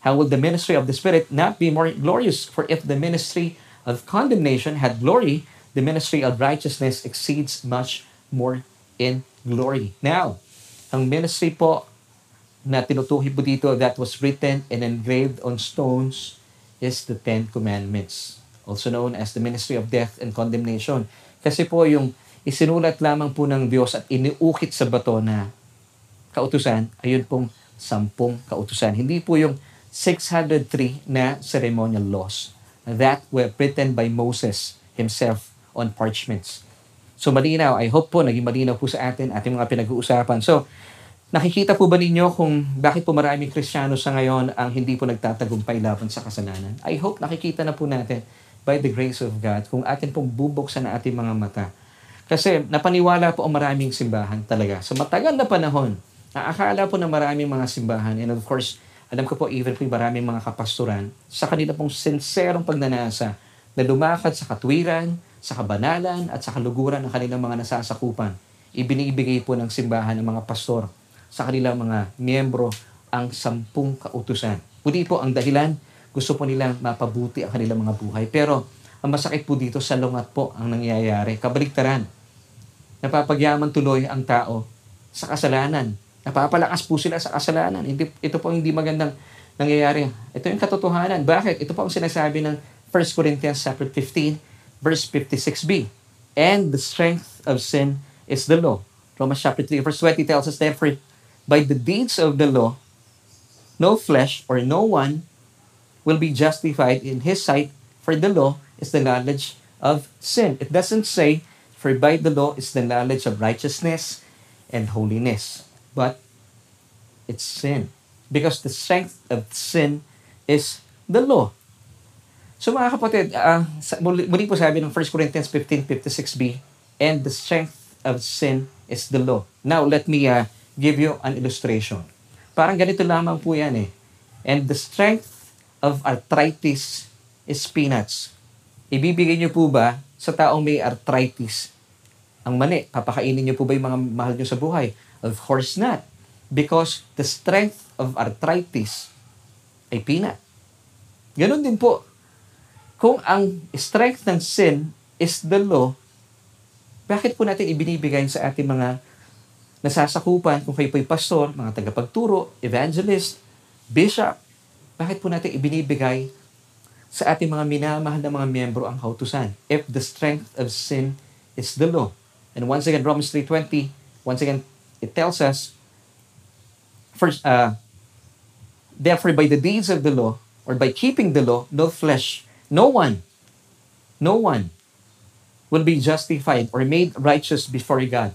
How will the ministry of the Spirit not be more glorious? For if the ministry of condemnation had glory, the ministry of righteousness exceeds much more in glory. Now, ang ministry po na tinutuhi po dito that was written and engraved on stones is the Ten Commandments also known as the ministry of death and condemnation. Kasi po yung isinulat lamang po ng Diyos at iniukit sa bato na kautusan, ayun pong sampung kautusan. Hindi po yung 603 na ceremonial laws that were written by Moses himself on parchments. So malinaw, I hope po naging malinaw po sa atin ating mga pinag-uusapan. So, nakikita po ba ninyo kung bakit po maraming Kristiyano sa ngayon ang hindi po nagtatagumpay laban sa kasalanan? I hope nakikita na po natin by the grace of God, kung atin pong bubuksan na ating mga mata. Kasi napaniwala po ang maraming simbahan talaga. Sa matagal na panahon, naakala po na maraming mga simbahan, and of course, alam ko po even po maraming mga kapastoran, sa kanila pong sinserong pagnanasa na lumakad sa katwiran, sa kabanalan, at sa kaluguran ng kanilang mga nasasakupan. Ibinibigay po ng simbahan ng mga pastor sa kanilang mga miyembro ang sampung kautusan. Muli po ang dahilan gusto po nilang mapabuti ang kanilang mga buhay. Pero ang masakit po dito sa lungat po ang nangyayari. Kabaliktaran. Napapagyaman tuloy ang tao sa kasalanan. Napapalakas po sila sa kasalanan. Hindi, ito po hindi magandang nangyayari. Ito yung katotohanan. Bakit? Ito po ang sinasabi ng 1 Corinthians chapter 15, verse 56b. And the strength of sin is the law. Romans chapter 3, verse 20 tells us, Therefore, by the deeds of the law, no flesh or no one will be justified in his sight, for the law is the knowledge of sin. It doesn't say, for by the law is the knowledge of righteousness and holiness, but it's sin. Because the strength of sin is the law. So mga kapatid, uh, muli, po sabi ng 1 Corinthians 15:56b, and the strength of sin is the law. Now, let me uh, give you an illustration. Parang ganito lamang po yan eh. And the strength of arthritis is peanuts. Ibibigay niyo po ba sa taong may arthritis ang mani? Papakainin niyo po ba yung mga mahal niyo sa buhay? Of course not. Because the strength of arthritis ay peanut. Ganon din po. Kung ang strength ng sin is the law, bakit po natin ibinibigay sa ating mga nasasakupan, kung kayo po'y pastor, mga tagapagturo, evangelist, bishop, bakit po natin ibinibigay sa ating mga minamahal na mga miyembro ang kautusan? If the strength of sin is the law. And once again, Romans 3.20, once again, it tells us, first, uh, therefore by the deeds of the law, or by keeping the law, no flesh, no one, no one will be justified or made righteous before God.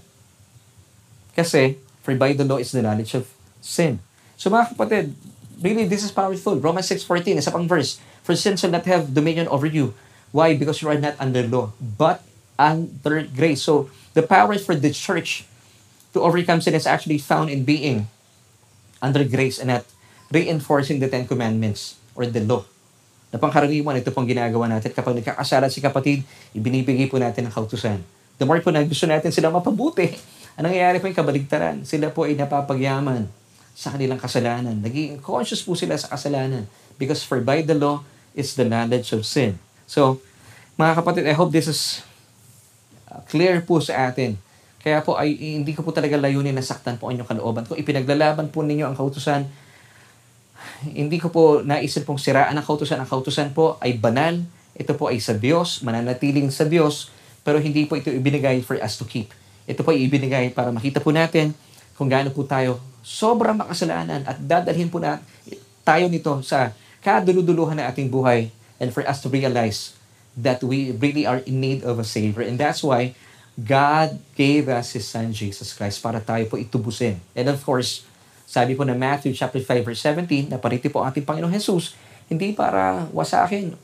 Kasi, for by the law is the knowledge of sin. So mga kapatid, really, this is powerful. Romans 6.14, isa pang verse. For sin shall not have dominion over you. Why? Because you are not under law, but under grace. So, the power for the church to overcome sin is actually found in being under grace and not reinforcing the Ten Commandments or the law. Na pangkaraniwan, ito pong ginagawa natin. Kapag nagkakasalan si kapatid, ibinibigay po natin ang kautusan. The more po na gusto natin sila mapabuti, ang nangyayari po yung kabaligtaran. Sila po ay napapagyaman sa kanilang kasalanan. Naging conscious po sila sa kasalanan. Because for by the law is the knowledge of sin. So, mga kapatid, I hope this is uh, clear po sa atin. Kaya po ay hindi ko po talaga layunin na saktan po ang inyong kalooban. Kung ipinaglalaban po ninyo ang kautusan, hindi ko po naisip pong siraan ang kautusan. Ang kautusan po ay banal. Ito po ay sa Diyos, mananatiling sa Diyos, pero hindi po ito ibinigay for us to keep. Ito po ay ibinigay para makita po natin kung gaano po tayo sobrang makasalanan at dadalhin po na tayo nito sa kaduluduluhan ng ating buhay and for us to realize that we really are in need of a Savior. And that's why God gave us His Son, Jesus Christ, para tayo po itubusin. And of course, sabi po na Matthew chapter 5 verse 17, na pariti po ang ating Panginoong Jesus, hindi para wasakin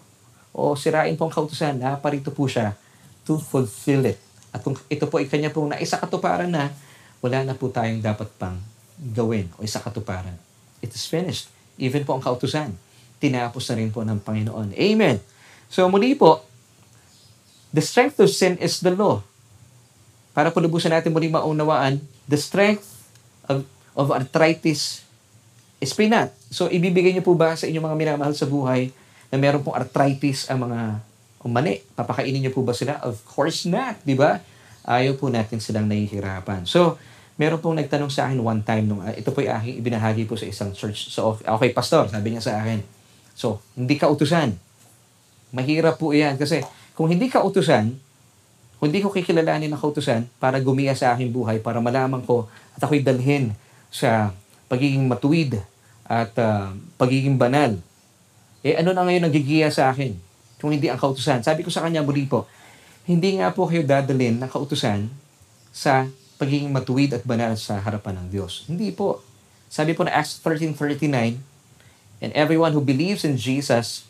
o sirain po ang kautusan, naparito po siya to fulfill it. At kung ito po ay kanya pong naisa katuparan na, wala na po tayong dapat pang gawin o isa katuparan. It is finished. Even po ang kautusan, tinapos na rin po ng Panginoon. Amen. So muli po, the strength of sin is the law. Para po lubusan natin muli maunawaan, the strength of, of arthritis is peanut. So ibibigay niyo po ba sa inyong mga minamahal sa buhay na meron pong arthritis ang mga o mani, papakainin niyo po ba sila? Of course not, di ba? Ayaw po natin silang nahihirapan. So, meron pong nagtanong sa akin one time, nung, uh, ito po aking ibinahagi po sa isang church. So, okay, pastor, sabi niya sa akin. So, hindi ka utusan. Mahirap po yan kasi kung hindi ka utusan, kung hindi ko kikilalanin ang kautusan para gumiya sa aking buhay, para malaman ko at ako'y dalhin sa pagiging matuwid at uh, pagiging banal, eh ano na ngayon nagigiya sa akin? Kung hindi ang kautusan. Sabi ko sa kanya muli po, hindi nga po kayo dadalhin ng kautusan sa pagiging matuwid at banal sa harapan ng Diyos. Hindi po. Sabi po na Acts 13.39, And everyone who believes in Jesus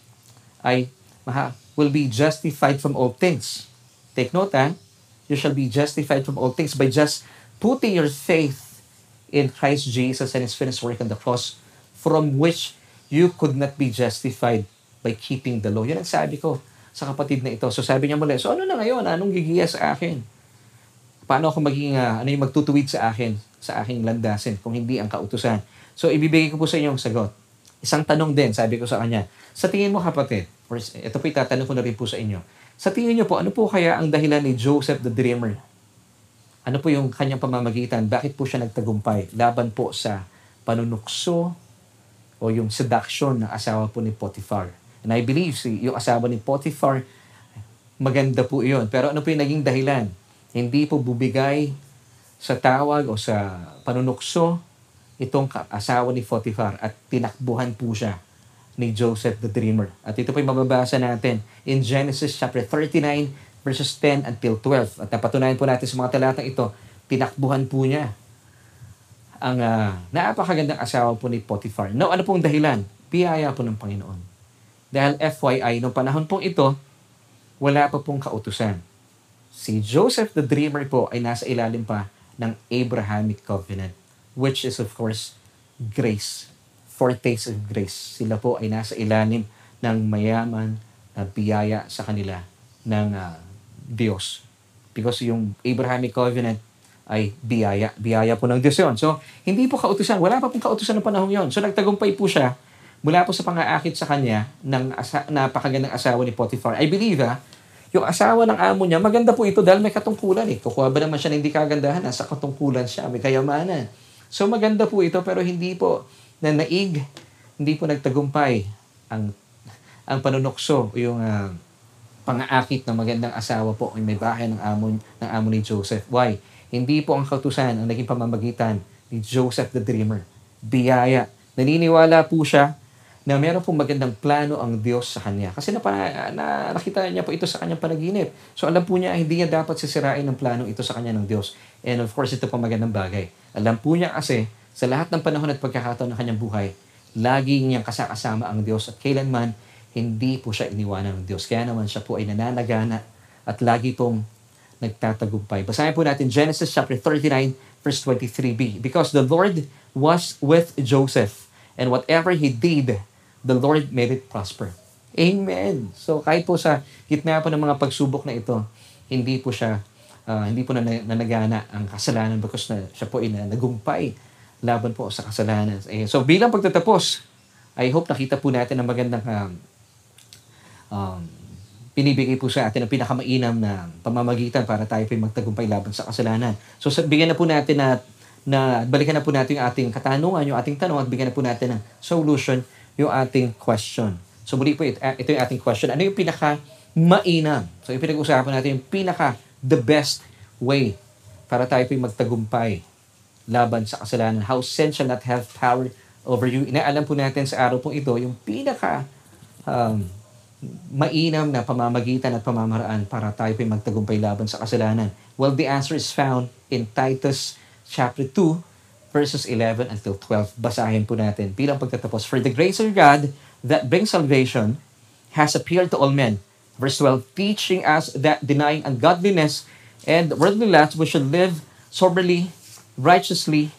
ay maha, will be justified from all things. Take note, ha? You shall be justified from all things by just putting your faith in Christ Jesus and His finished work on the cross from which you could not be justified by keeping the law. Yan ang sabi ko sa kapatid na ito. So sabi niya muli, so ano na ngayon? Anong gigiya sa akin? Paano ako maging, uh, ano yung magtutuwid sa akin, sa aking landasin, kung hindi ang kautusan? So ibibigay ko po sa inyo ang sagot. Isang tanong din, sabi ko sa kanya, sa tingin mo kapatid, or ito po itatanong ko na rin po sa inyo, sa tingin niyo po, ano po kaya ang dahilan ni Joseph the Dreamer? Ano po yung kanyang pamamagitan? Bakit po siya nagtagumpay? Laban po sa panunukso o yung seduction ng asawa po ni Potiphar. And I believe si yung asawa ni Potiphar, maganda po iyon. Pero ano po yung naging dahilan? Hindi po bubigay sa tawag o sa panunukso itong asawa ni Potiphar at tinakbuhan po siya ni Joseph the Dreamer. At ito po yung mababasa natin in Genesis chapter 39 verses 10 until 12. At napatunayan po natin sa mga talatang ito, tinakbuhan po niya ang uh, napakagandang asawa po ni Potiphar. Now, ano pong dahilan? Biyaya po ng Panginoon. Dahil FYI, noong panahon pong ito, wala pa pong kautusan. Si Joseph the Dreamer po ay nasa ilalim pa ng Abrahamic Covenant, which is of course grace, foretaste of grace. Sila po ay nasa ilalim ng mayaman na biyaya sa kanila ng uh, Diyos. Because yung Abrahamic Covenant, ay biyaya. Biyaya po ng Diyos yun. So, hindi po kautusan. Wala pa pong kautusan ng panahon yon. So, nagtagumpay po siya mula po sa pang-aakit sa kanya ng asa- napakagandang asawa ni Potiphar. I believe ha, yung asawa ng amo niya, maganda po ito dahil may katungkulan eh. Kukuha ba naman siya ng hindi kagandahan? Nasa katungkulan siya, may kayamanan. So maganda po ito pero hindi po na naig, hindi po nagtagumpay ang ang panunokso yung uh, pang-aakit ng magandang asawa po ay may bahay ng amo, ng amo ni Joseph. Why? Hindi po ang kautusan ang naging pamamagitan ni Joseph the Dreamer. Biyaya. Naniniwala po siya na meron pong magandang plano ang Diyos sa kanya. Kasi na, na, nakita niya po ito sa kanyang panaginip. So alam po niya, hindi niya dapat sisirain ng plano ito sa kanya ng Diyos. And of course, ito po magandang bagay. Alam po niya kasi, sa lahat ng panahon at pagkakataon ng kanyang buhay, lagi niyang kasakasama ang Diyos at kailanman hindi po siya iniwanan ng Diyos. Kaya naman siya po ay nananagana at lagi pong nagtatagumpay. Basahin po natin Genesis chapter 39 verse 23b. Because the Lord was with Joseph and whatever he did, the Lord made it prosper. Amen. So kahit po sa gitna po ng mga pagsubok na ito, hindi po siya uh, hindi po na, nanagana ang kasalanan because na, siya po ay na, nagumpay laban po sa kasalanan. Eh, so bilang pagtatapos, I hope nakita po natin ang magandang um, um, pinibigay po sa atin ang pinakamainam na pamamagitan para tayo po magtagumpay laban sa kasalanan. So bigyan na po natin na na balikan na po natin yung ating katanungan, yung ating tanong at bigyan na po natin ng solution yung ating question. So muli po, ito, ito yung ating question. Ano yung pinaka mainam? So yung pinag-usapan natin yung pinaka the best way para tayo po magtagumpay laban sa kasalanan. How sin shall not have power over you. Inaalam po natin sa araw pong ito yung pinaka um, mainam na pamamagitan at pamamaraan para tayo po magtagumpay laban sa kasalanan. Well, the answer is found in Titus chapter 2 verses 11 until 12. Basahin po natin bilang pagtatapos. For the grace of God that brings salvation has appeared to all men. Verse 12, teaching us that denying ungodliness and worldly lust, we should live soberly, righteously,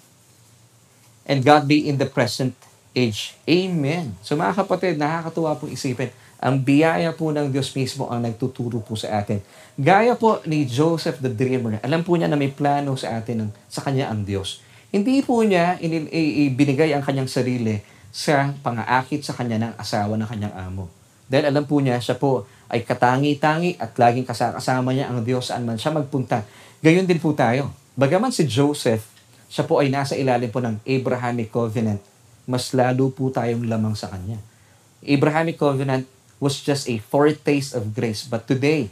and godly in the present age. Amen. So mga kapatid, nakakatuwa pong isipin, ang biyaya po ng Diyos mismo ang nagtuturo po sa atin. Gaya po ni Joseph the Dreamer, alam po niya na may plano sa atin, sa kanya ang Diyos. Hindi po niya ibinigay ang kanyang sarili sa pangaakit sa kanya ng asawa ng kanyang amo. Dahil alam po niya, siya po ay katangi-tangi at laging kasama niya ang Diyos saan man siya magpunta. Gayon din po tayo. Bagaman si Joseph, siya po ay nasa ilalim po ng Abrahamic Covenant, mas lalo po tayong lamang sa Kanya. Abrahamic Covenant was just a foretaste of grace. But today,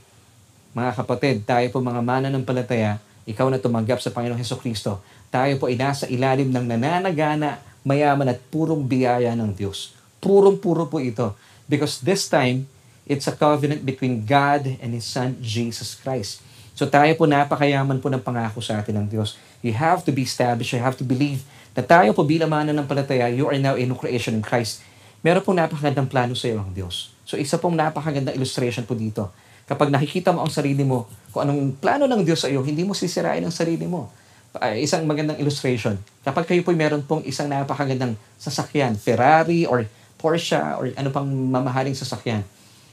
mga kapatid, tayo po mga mana ng palataya, ikaw na tumanggap sa Panginoong Heso Kristo, tayo po ay nasa ilalim ng nananagana, mayaman at purong biyaya ng Diyos. Purong-puro po ito. Because this time, it's a covenant between God and His Son, Jesus Christ. So tayo po napakayaman po ng pangako sa atin ng Diyos. You have to be established, you have to believe na tayo po bilang ng palataya, you are now a new creation in Christ. Meron pong napakagandang plano sa iyo ang Diyos. So isa pong napakagandang illustration po dito. Kapag nakikita mo ang sarili mo, kung anong plano ng Diyos sa iyo, hindi mo sisirain ang sarili mo uh, isang magandang illustration. Kapag kayo po meron pong isang napakagandang sasakyan, Ferrari or Porsche or ano pang mamahaling sasakyan,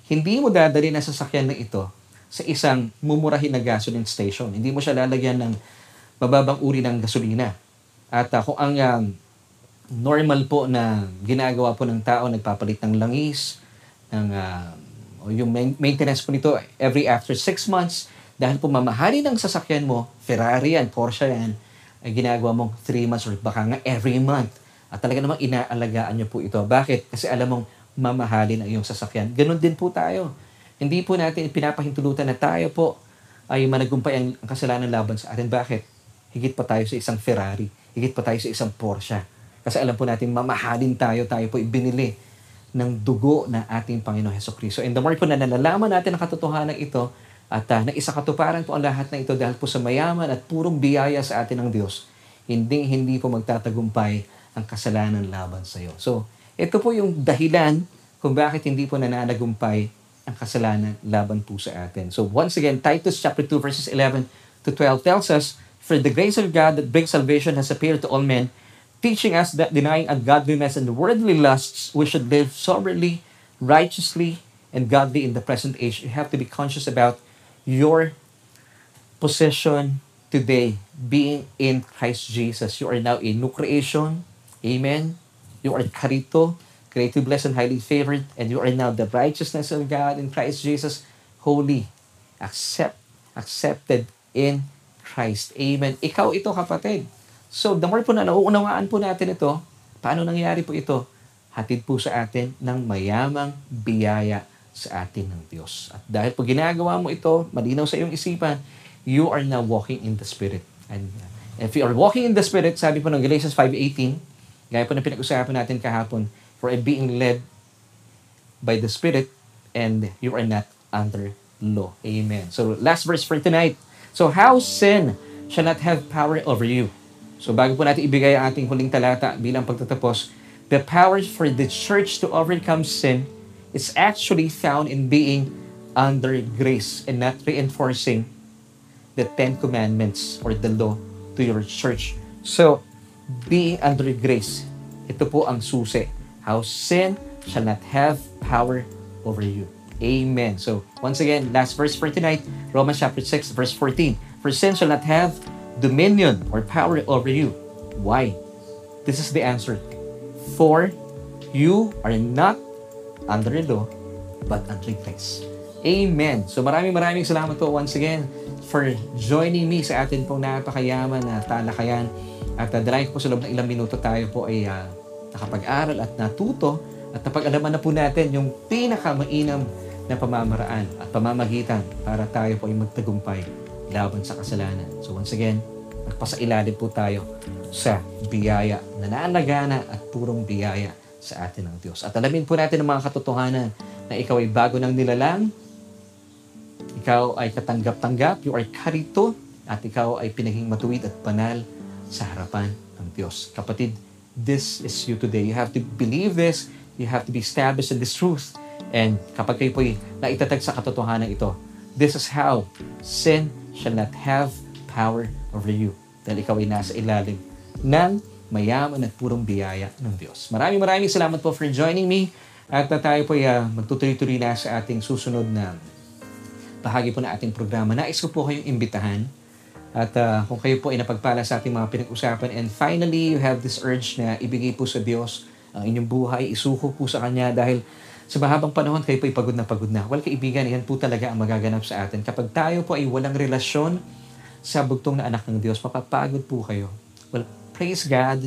hindi mo dadali na sasakyan na ito sa isang mumurahin na gasoline station. Hindi mo siya lalagyan ng mababang uri ng gasolina. At uh, kung ang um, normal po na ginagawa po ng tao, nagpapalit ng langis, ng, uh, o yung maintenance po nito every after 6 months, dahil po mamahali ng sasakyan mo, Ferrari yan, Porsche yan, ay ginagawa mong 3 months or baka nga every month. At talaga namang inaalagaan niyo po ito. Bakit? Kasi alam mong mamahalin ang iyong sasakyan. Ganon din po tayo. Hindi po natin pinapahintulutan na tayo po ay managumpay ang kasalanan laban sa atin. Bakit? Higit pa tayo sa isang Ferrari. Higit pa tayo sa isang Porsche. Kasi alam po natin, mamahalin tayo. Tayo po ibinili ng dugo ng ating Panginoon Heso Kristo. And the more po na nalalaman natin ang katotohanan ito, at uh, na isa katuparan po ang lahat na ito dahil po sa mayaman at purong biyaya sa atin ng Diyos, hindi hindi po magtatagumpay ang kasalanan laban sa iyo. So, ito po yung dahilan kung bakit hindi po nananagumpay ang kasalanan laban po sa atin. So, once again, Titus chapter 2 verses 11 to 12 tells us, For the grace of God that brings salvation has appeared to all men, teaching us that denying ungodliness and worldly lusts, we should live soberly, righteously, and godly in the present age. You have to be conscious about your position today, being in Christ Jesus, you are now a new creation. Amen. You are karito, created, blessed, and highly favored, and you are now the righteousness of God in Christ Jesus, holy, accept, accepted in Christ. Amen. Ikaw ito, kapatid. So, the more po na nauunawaan po natin ito, paano nangyari po ito? Hatid po sa atin ng mayamang biyaya sa atin ng Diyos. At dahil po ginagawa mo ito, malinaw sa iyong isipan, you are now walking in the Spirit. And uh, if you are walking in the Spirit, sabi po ng Galatians 5.18, gaya po ng pinag-usapan natin kahapon, for being led by the Spirit, and you are not under law. Amen. So, last verse for tonight. So, how sin shall not have power over you. So, bago po natin ibigay ang ating huling talata bilang pagtatapos, the power for the church to overcome sin is actually found in being under grace and not reinforcing the Ten Commandments or the law to your church. So, being under grace, ito po ang susi. How sin shall not have power over you. Amen. So, once again, last verse for tonight, Romans chapter 6, verse 14. For sin shall not have dominion or power over you. Why? This is the answer. For you are not under the law, but under grace. Amen. So maraming maraming salamat po once again for joining me sa atin pong napakayaman na talakayan. At uh, dalayan po sa loob ng ilang minuto tayo po ay uh, nakapag-aral at natuto at napag-alaman na po natin yung pinakamainam na pamamaraan at pamamagitan para tayo po ay magtagumpay laban sa kasalanan. So once again, magpasailalim po tayo sa biyaya na naalagana at purong biyaya sa atin ng Diyos. At alamin po natin ang mga katotohanan na ikaw ay bago ng nilalang, ikaw ay katanggap-tanggap, you are karito, at ikaw ay pinaging matuwid at banal sa harapan ng Diyos. Kapatid, this is you today. You have to believe this. You have to be established in this truth. And kapag kayo po'y naitatag sa katotohanan ito, this is how sin shall not have power over you. Dahil ikaw ay nasa ilalim ng mayaman at purong biyaya ng Diyos. Maraming maraming salamat po for joining me at na tayo po ay uh, magtutuloy-tuloy na sa ating susunod na bahagi po na ating programa. Nais ko po kayong imbitahan at uh, kung kayo po ay napagpala sa ating mga pinag-usapan and finally you have this urge na ibigay po sa Diyos ang inyong buhay, isuko po sa Kanya dahil sa mahabang panahon kayo po ay pagod na pagod na. Well, kaibigan, yan po talaga ang magaganap sa atin. Kapag tayo po ay walang relasyon sa bugtong na anak ng Diyos, mapapagod po kayo. Well, praise God,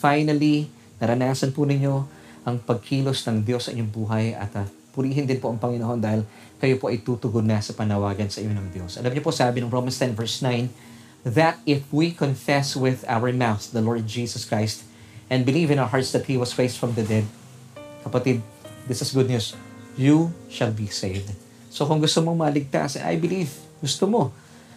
finally, naranasan po ninyo ang pagkilos ng Diyos sa inyong buhay at uh, purihin din po ang Panginoon dahil kayo po ay tutugon na sa panawagan sa iyo ng Diyos. Alam niyo po sabi ng Romans 10 verse 9, that if we confess with our mouths the Lord Jesus Christ and believe in our hearts that He was raised from the dead, kapatid, this is good news, you shall be saved. So kung gusto mong maligtas, I believe, gusto mo,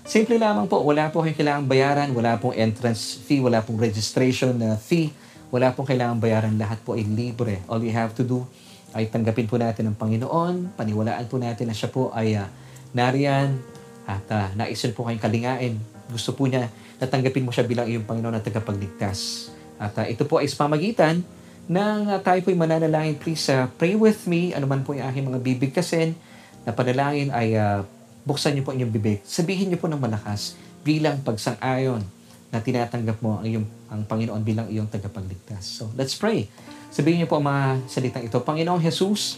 Simple lamang po, wala po kayong kailangang bayaran, wala pong entrance fee, wala pong registration na fee, wala pong kailangang bayaran, lahat po ay libre. All you have to do ay tanggapin po natin ang Panginoon, paniwalaan po natin na siya po ay uh, nariyan at uh, naisin po kayong kalingain. Gusto po niya na tanggapin mo siya bilang iyong Panginoon at tagapagligtas. At uh, ito po ay sa pamagitan ng uh, tayo po ay mananalangin. Please uh, pray with me, ano man po yung aking mga bibigkasin na panalangin ay uh, buksan niyo po inyong bibig. Sabihin niyo po ng malakas bilang pagsang-ayon na tinatanggap mo ang, iyong, ang Panginoon bilang iyong tagapagligtas. So, let's pray. Sabihin niyo po ang mga salitang ito. Panginoong Jesus,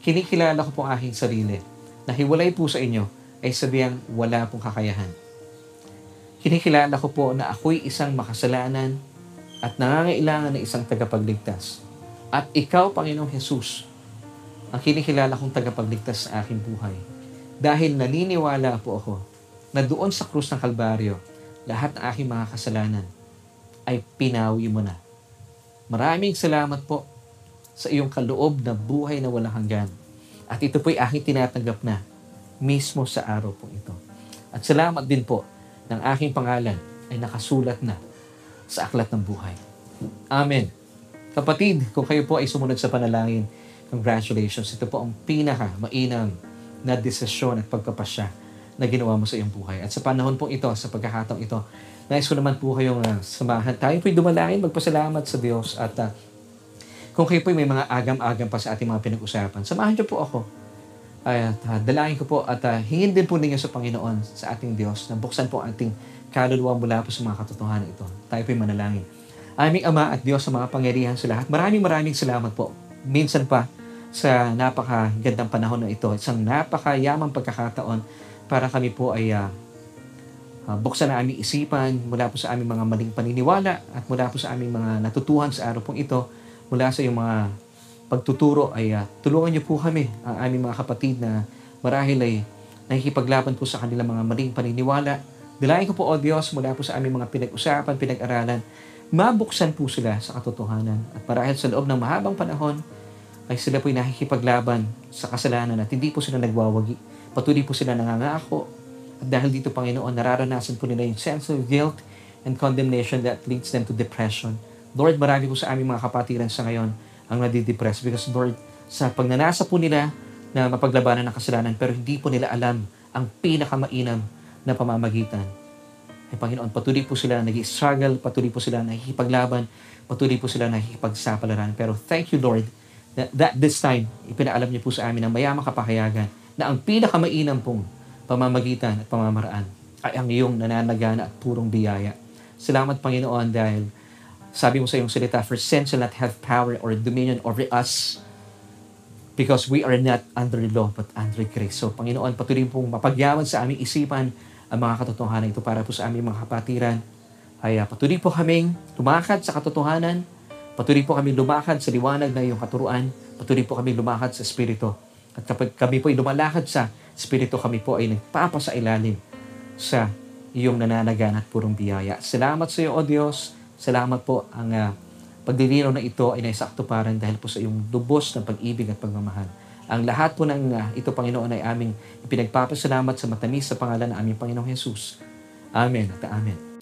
kinikilala ko po ang aking sarili na hiwalay po sa inyo ay sabihang wala pong kakayahan. Kinikilala ko po na ako'y isang makasalanan at nangangailangan ng isang tagapagligtas. At ikaw, Panginoong Jesus, ang kinikilala kong tagapagligtas sa aking buhay dahil naniniwala po ako na doon sa krus ng Kalbaryo, lahat ng aking mga kasalanan ay pinawi mo na. Maraming salamat po sa iyong kaloob na buhay na walang hanggan. At ito po'y aking tinatanggap na mismo sa araw po ito. At salamat din po ng aking pangalan ay nakasulat na sa aklat ng buhay. Amen. Kapatid, kung kayo po ay sumunod sa panalangin, congratulations. Ito po ang pinaka mainam na desisyon at pagpapasya na ginawa mo sa iyong buhay. At sa panahon po ito, sa pagkakataong ito, nais ko naman po kayong uh, samahan. Tayo po'y dumalangin, magpasalamat sa Diyos at uh, kung kayo po'y may mga agam-agam pa sa ating mga pinag-usapan, samahan niyo po ako. At uh, dalangin ko po at uh, hingin din po ninyo sa Panginoon, sa ating Diyos, na buksan po ating kaluluwa mula po sa mga katotohanan ito. Tayo po'y manalangin. Aming Ama at Diyos sa mga pangyarihan sa lahat, maraming maraming salamat po. Minsan pa sa napakagandang panahon na ito, isang napakayamang pagkakataon para kami po ay uh, buksan na aming isipan mula po sa aming mga maling paniniwala at mula po sa aming mga natutuhan sa araw pong ito, mula sa iyong mga pagtuturo ay uh, tulungan niyo po kami, ang aming mga kapatid na marahil ay nakikipaglaban po sa kanilang mga maling paniniwala. Dilayan ko po, O Diyos, mula po sa aming mga pinag-usapan, pinag-aralan, mabuksan po sila sa katotohanan. At marahil sa loob ng mahabang panahon, ay sila po'y nakikipaglaban sa kasalanan at hindi po sila nagwawagi. Patuloy po sila nangangako. At dahil dito, Panginoon, nararanasan po nila yung sense of guilt and condemnation that leads them to depression. Lord, marami po sa aming mga kapatiran sa ngayon ang nadidepress because Lord, sa pagnanasa po nila na mapaglabanan ng kasalanan pero hindi po nila alam ang pinakamainam na pamamagitan ay Panginoon, patuloy po sila nag-struggle, patuloy po sila nakikipaglaban, patuloy po sila nakikipagsapalaran. Pero thank you, Lord, that, this time, ipinaalam niyo po sa amin ang mayamang kapahayagan na ang pinakamainam pong pamamagitan at pamamaraan ay ang iyong nananagana at purong biyaya. Salamat, Panginoon, dahil sabi mo sa iyong salita, for sin shall not have power or dominion over us because we are not under law but under grace. So, Panginoon, patuloy pong mapagyaman sa aming isipan ang mga katotohanan ito para po sa aming mga kapatiran. Ay uh, patuloy po kaming lumakad sa katotohanan, patuloy po kami lumakad sa liwanag na iyong katuruan, patuloy po kami lumakad sa Espiritu. At kapag kami po ay lumalakad sa Espiritu, kami po ay nagpapasa ilalim sa iyong nananagan at purong biyaya. Salamat sa iyo, O Diyos. Salamat po ang uh, pagdilinaw na ito ay naisaktuparan dahil po sa iyong lubos ng pag-ibig at pagmamahal. Ang lahat po ng uh, ito, Panginoon, ay aming ipinagpapasalamat sa matamis sa pangalan ng aming Panginoong Yesus. Amen at Amen.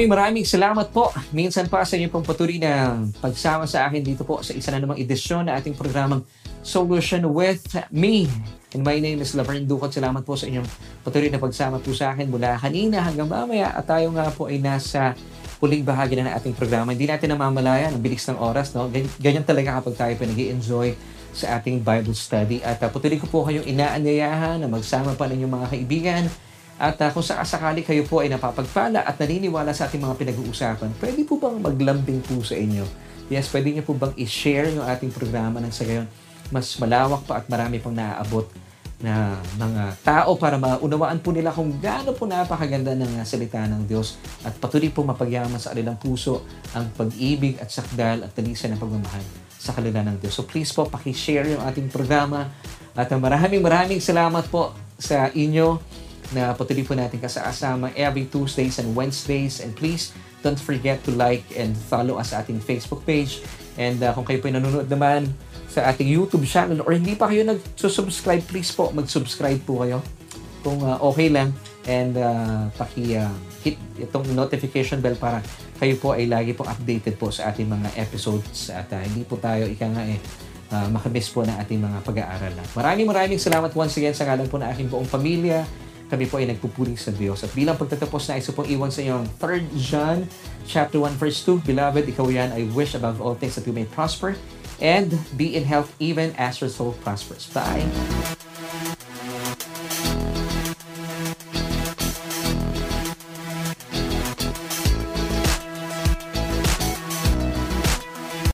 Maraming maraming salamat po. Minsan pa sa inyo pong patuloy na pagsama sa akin dito po sa isa na namang edisyon na ating programang Solution with Me. And my name is Laverne Ducot. Salamat po sa inyong patuloy na pagsama po sa akin mula kanina hanggang mamaya. At tayo nga po ay nasa huling bahagi na ng ating programa. Hindi natin namamalayan ang bilis ng oras. No? Ganyan talaga kapag tayo pa nag enjoy sa ating Bible study. At uh, patuloy ko po kayong inaanyayahan na magsama pa ng mga kaibigan. At uh, kung sakasakali kayo po ay napapagpala at naniniwala sa ating mga pinag-uusapan, pwede po bang maglambing po sa inyo? Yes, pwede niyo po bang i-share yung ating programa ng sa gayon mas malawak pa at marami pang naaabot na mga tao para maunawaan po nila kung gaano po napakaganda ng salita ng Diyos at patuloy po mapagyaman sa kanilang puso ang pag-ibig at sakdal at talisan ng pagmamahal sa kanila ng Diyos. So please po, pakishare yung ating programa at maraming maraming salamat po sa inyo na patuloy po natin kasama every Tuesdays and Wednesdays. And please don't forget to like and follow us sa ating Facebook page. And uh, kung kayo po nanonood naman sa ating YouTube channel or hindi pa kayo nag-subscribe, please po, mag-subscribe po kayo. Kung uh, okay lang. And uh, paki-hit uh, itong notification bell para kayo po ay lagi pong updated po sa ating mga episodes. At uh, hindi po tayo ika nga eh uh, makamiss po ng ating mga pag-aaral. Maraming maraming salamat once again sa ngalan po ng aking buong pamilya. Kami po ay nagpupuling sa Diyos. At bilang pagtatapos na isa pong iwan sa inyo ang 3 John chapter 1 verse 2, Beloved, ikaw yan, I wish above all things that you may prosper and be in health even as your soul prospers. Bye!